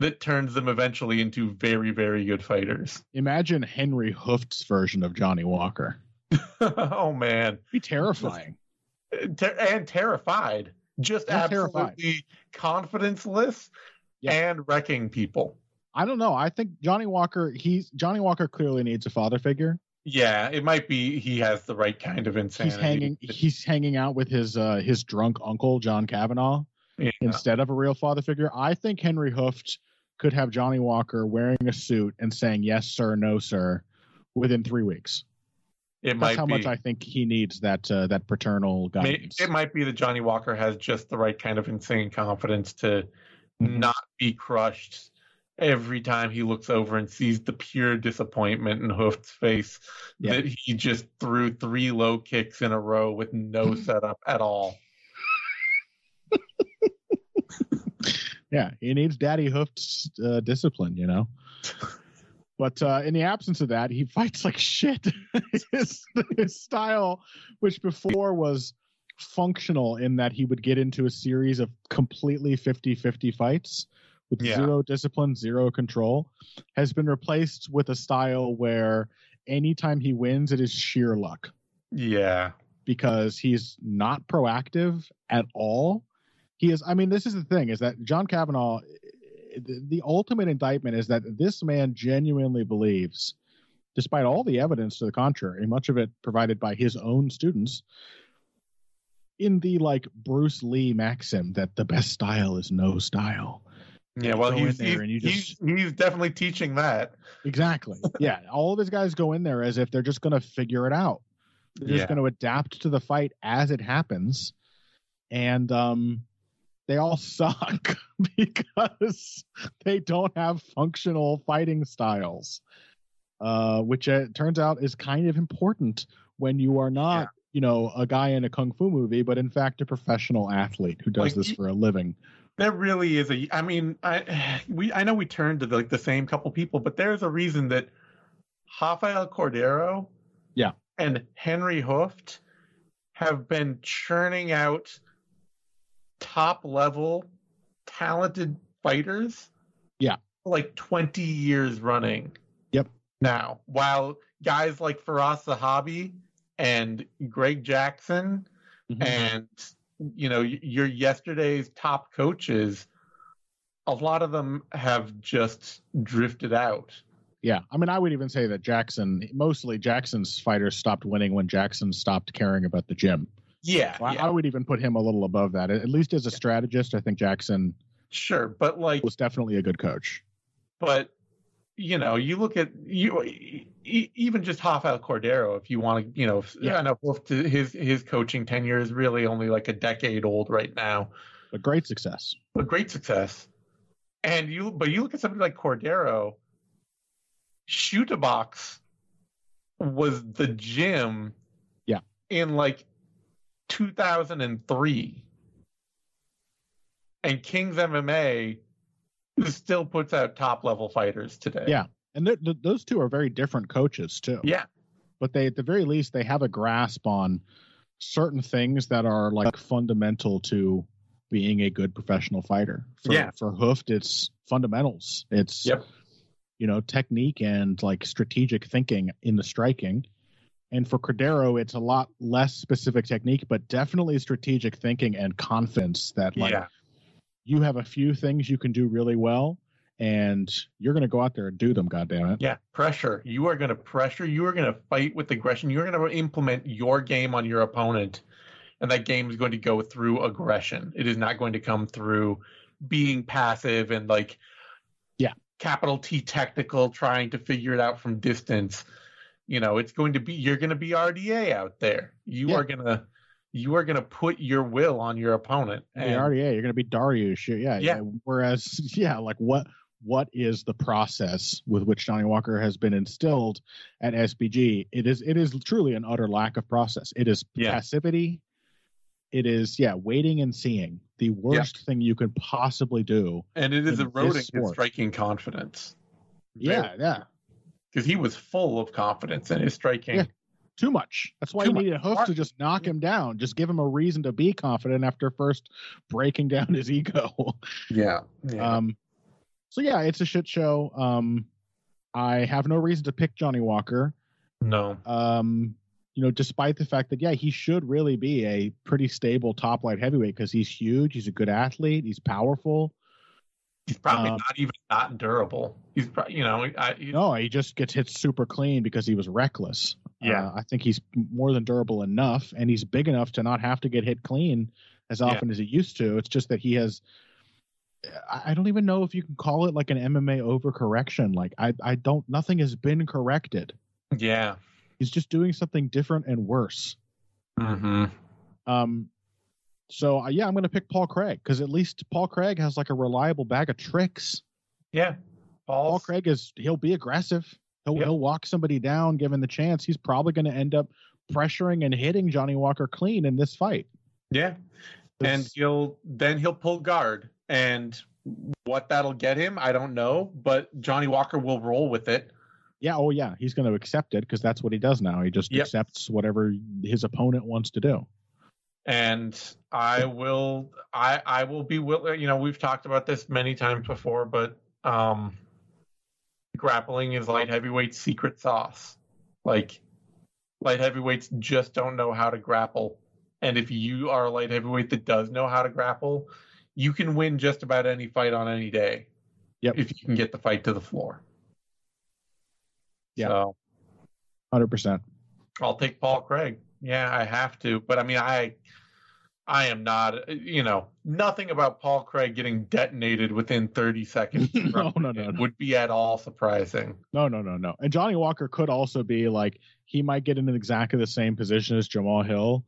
B: That turns them eventually into very, very good fighters.
C: Imagine Henry Hooft's version of Johnny Walker.
B: oh man.
C: Be terrifying
B: and terrified, just and absolutely terrified. confidenceless yeah. and wrecking people.
C: I don't know. I think Johnny Walker, he's Johnny Walker clearly needs a father figure.
B: Yeah, it might be he has the right kind of insanity.
C: He's hanging he's hanging out with his uh his drunk uncle John Kavanagh yeah. instead of a real father figure. I think Henry Hooft could have Johnny Walker wearing a suit and saying yes sir, no sir within 3 weeks.
B: It
C: That's
B: might
C: how
B: be,
C: much I think he needs that uh, that paternal guidance.
B: It might be that Johnny Walker has just the right kind of insane confidence to mm-hmm. not be crushed every time he looks over and sees the pure disappointment in Hooft's face yeah. that he just threw three low kicks in a row with no setup at all.
C: yeah, he needs Daddy Hooft's uh, discipline, you know. But uh, in the absence of that, he fights like shit. his, his style, which before was functional in that he would get into a series of completely 50 50 fights with yeah. zero discipline, zero control, has been replaced with a style where anytime he wins, it is sheer luck.
B: Yeah.
C: Because he's not proactive at all. He is, I mean, this is the thing is that John Kavanagh the ultimate indictment is that this man genuinely believes, despite all the evidence to the contrary, much of it provided by his own students, in the like Bruce Lee maxim that the best style is no style.
B: Yeah, well, he's, he's, just, he's, he's definitely teaching that.
C: Exactly. yeah, all of his guys go in there as if they're just going to figure it out. They're yeah. just going to adapt to the fight as it happens, and um, they all suck because they don't have functional fighting styles, uh, which it turns out is kind of important when you are not, yeah. you know, a guy in a kung fu movie, but in fact a professional athlete who does like, this for a living.
B: There really is a. I mean, I we I know we turned to the, like the same couple people, but there's a reason that Rafael Cordeiro
C: yeah,
B: and Henry Hooft have been churning out top level talented fighters.
C: Yeah.
B: Like 20 years running.
C: Yep.
B: Now, while guys like Firas Zahabi and Greg Jackson mm-hmm. and you know your yesterday's top coaches a lot of them have just drifted out.
C: Yeah, I mean, I would even say that Jackson, mostly Jackson's fighters stopped winning when Jackson stopped caring about the gym.
B: Yeah,
C: yeah. I, would even put him a little above that. At least as a strategist, I think Jackson
B: sure, but like
C: was definitely a good coach.
B: But you know, you look at you even just Rafael Cordeiro. If you want to, you know, yeah, I know his his coaching tenure is really only like a decade old right now.
C: A great success.
B: A great success. And you, but you look at somebody like Cordeiro. Chute Boxe was the gym.
C: Yeah.
B: In like 2003. And Kings MMA still puts out top level fighters today.
C: Yeah. And th- th- those two are very different coaches too.
B: Yeah.
C: But they at the very least they have a grasp on certain things that are like fundamental to being a good professional fighter. For,
B: yeah.
C: For Hooft, it's fundamentals. It's
B: yep.
C: you know technique and like strategic thinking in the striking. And for Cordeiro, it's a lot less specific technique, but definitely strategic thinking and confidence that like
B: yeah.
C: You have a few things you can do really well and you're going to go out there and do them goddamn it
B: yeah pressure. You are going to pressure. You are going to fight with aggression. You're going to implement your game on your opponent and that game is going to go through aggression. It is not going to come through being passive and like
C: yeah.
B: capital t technical trying to figure it out from distance. You know it's going to be you're going to be rda out there. You
C: Yeah.
B: are going to you are going to put your will on your opponent and
C: RDA, you're going to be Darius. Yeah,
B: Yeah.
C: Whereas, yeah, like what what is the process with which Johnny Walker has been instilled at SBG? It is it is truly an utter lack of process. It is
B: Yeah.
C: passivity. It is yeah, waiting and seeing. The worst thing you could possibly do.
B: and it is eroding his striking confidence
C: Yeah, yeah.
B: because he was full of confidence in his striking
C: Yeah. Too much. That's why
B: Too
C: you
B: much.
C: needed Hooft to just knock him down. Just give him a reason to be confident after first breaking down his ego.
B: yeah, yeah.
C: Um, so yeah, it's a shit show. Um, I have no reason to pick Johnny Walker.
B: no
C: Um, you know, despite the fact that yeah, he should really be a pretty stable top light heavyweight because he's huge, he's a good athlete, he's powerful.
B: he's probably
C: uh,
B: not even not durable he's probably you know I, he-
C: No, he just gets hit super clean because he was reckless.
B: Yeah.
C: Uh, I think he's more than durable enough, and he's big enough to not have to get hit clean as
B: Yeah.
C: often as he used to. It's just that he has. I don't even know if you can call it like an MMA overcorrection. Like I, I don't. Nothing has been corrected.
B: yeah
C: He's just doing something different and worse.
B: mm-hmm.
C: Um, so uh, yeah, I'm going to pick Paul Craig because at least Paul Craig has like a reliable bag of tricks.
B: yeah
C: Paul
B: Paul
C: Craig is he'll be aggressive. He'll
B: Yep.
C: he'll walk somebody down given the chance. He's probably going to end up pressuring and hitting Johnny Walker clean in this fight.
B: yeah and he'll then he'll pull guard and what that'll get him i don't know but johnny walker will roll with it
C: yeah, oh yeah, he's going to accept it because that's what he does now. He just
B: Yep.
C: accepts whatever his opponent wants to do.
B: and I will I I will be will you know we've talked about this many times before but um grappling is light heavyweight's secret sauce like light heavyweights just don't know how to grapple and if you are a light heavyweight that does know how to grapple you can win just about any fight on any day
C: Yep.
B: if you can get the fight to the floor
C: Yeah.
B: so
C: Hundred percent.
B: I'll take Paul Craig. Yeah, I have to. But I mean, I, I am not. Uh, you know, nothing about Paul Craig getting detonated within 30 seconds
C: No, no, no, no.
B: would be at all surprising.
C: No, no, no, no. And Johnny Walker could also be like he might get in exactly the same position as Jamahal Hill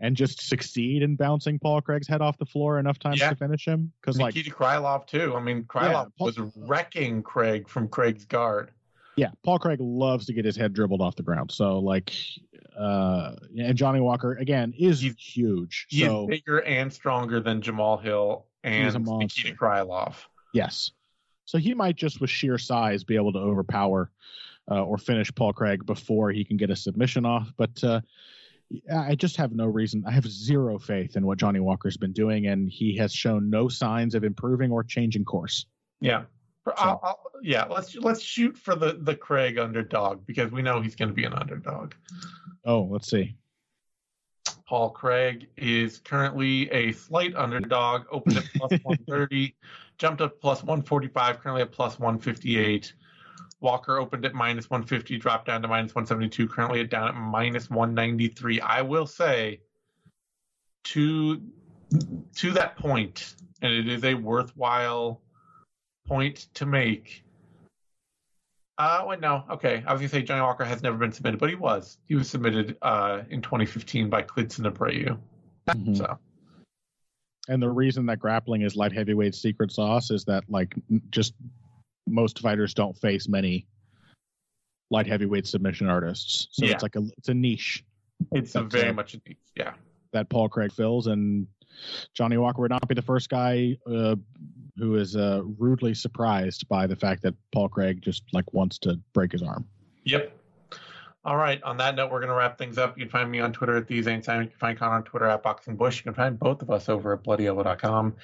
C: and just succeed in bouncing Paul Craig's head off the floor enough times
B: Yeah.
C: to finish him. Because like
B: Krylov too. I mean, Krylov
C: Paul-
B: was wrecking Craig from Craig's guard.
C: Yeah, Paul Craig loves to get his head dribbled off the ground. So like uh and Johnny Walker again is
B: He's-
C: huge.
B: He
C: so
B: bigger and stronger than Jamahal Hill and. Nikita Krylov.
C: yes. So he might just with sheer size be able to overpower uh, or finish Paul Craig before he can get a submission off. But uh, I just have no reason. I have zero faith in what Johnny Walker's been doing, and he has shown no signs of improving or changing course.
B: Yeah. I'll, I'll, yeah, let's let's shoot for the the Craig underdog because we know he's going to be an underdog.
C: Oh, let's see.
B: Paul Craig is currently a slight underdog, opened at plus 130, jumped up plus 145, currently at plus 158. Walker opened at minus 150, dropped down to minus 172, currently at down at minus 193. I will say to to that point, and it is a worthwhile point to make. Uh, wait, no. Okay, I was gonna say Johnny Walker has never been submitted, but he was. He was submitted uh in 2015 by Klidson Abreu. Mm-hmm. So.
C: And the reason that grappling is light heavyweight secret sauce is that like just most fighters don't face many light heavyweight submission artists. So yeah. it's like a it's a niche.
B: It's a very much a niche, yeah.
C: That Paul Craig fills, and Johnny Walker would not be the first guy uh, who is uh, rudely surprised by the fact that Paul Craig just like wants to break his arm.
B: Yep. All right. On that note, we're going to wrap things up. You can find me on Twitter at the Zane Simon. You can find Connor on Twitter at Boxing Bush. You can find both of us over at BloodyElbow.com.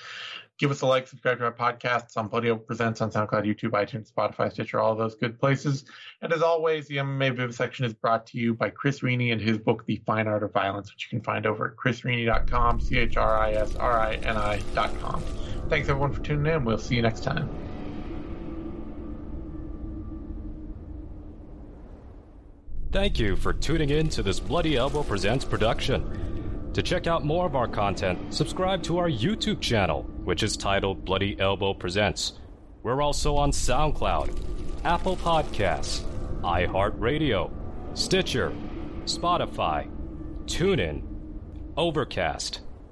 B: Give us a like, subscribe to our podcasts on Bloody Elbow Presents on SoundCloud, YouTube, iTunes, Spotify, Stitcher, all those good places. And as always, the MMA Vivisection is brought to you by Chris Rini and his book, The Fine Art of Violence, which you can find over at chrisrini.com, C H R I S R I N I.com. Thanks everyone for tuning in. We'll see you next time.
A: Thank you for tuning in to this Bloody Elbow Presents production. To check out more of our content, subscribe to our YouTube channel, which is titled Bloody Elbow Presents. We're also on SoundCloud, Apple Podcasts, iHeartRadio, Stitcher, Spotify, TuneIn, Overcast,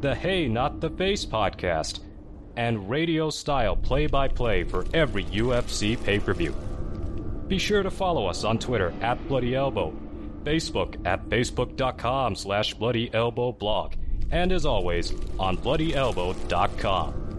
A: the Hey Not the Face podcast, and radio style play by play for every UFC pay per view. Be sure to follow us on Twitter at Bloody Elbow Facebook at facebook.com slash bloodyelbowblog, and as always, on bloodyelbow.com.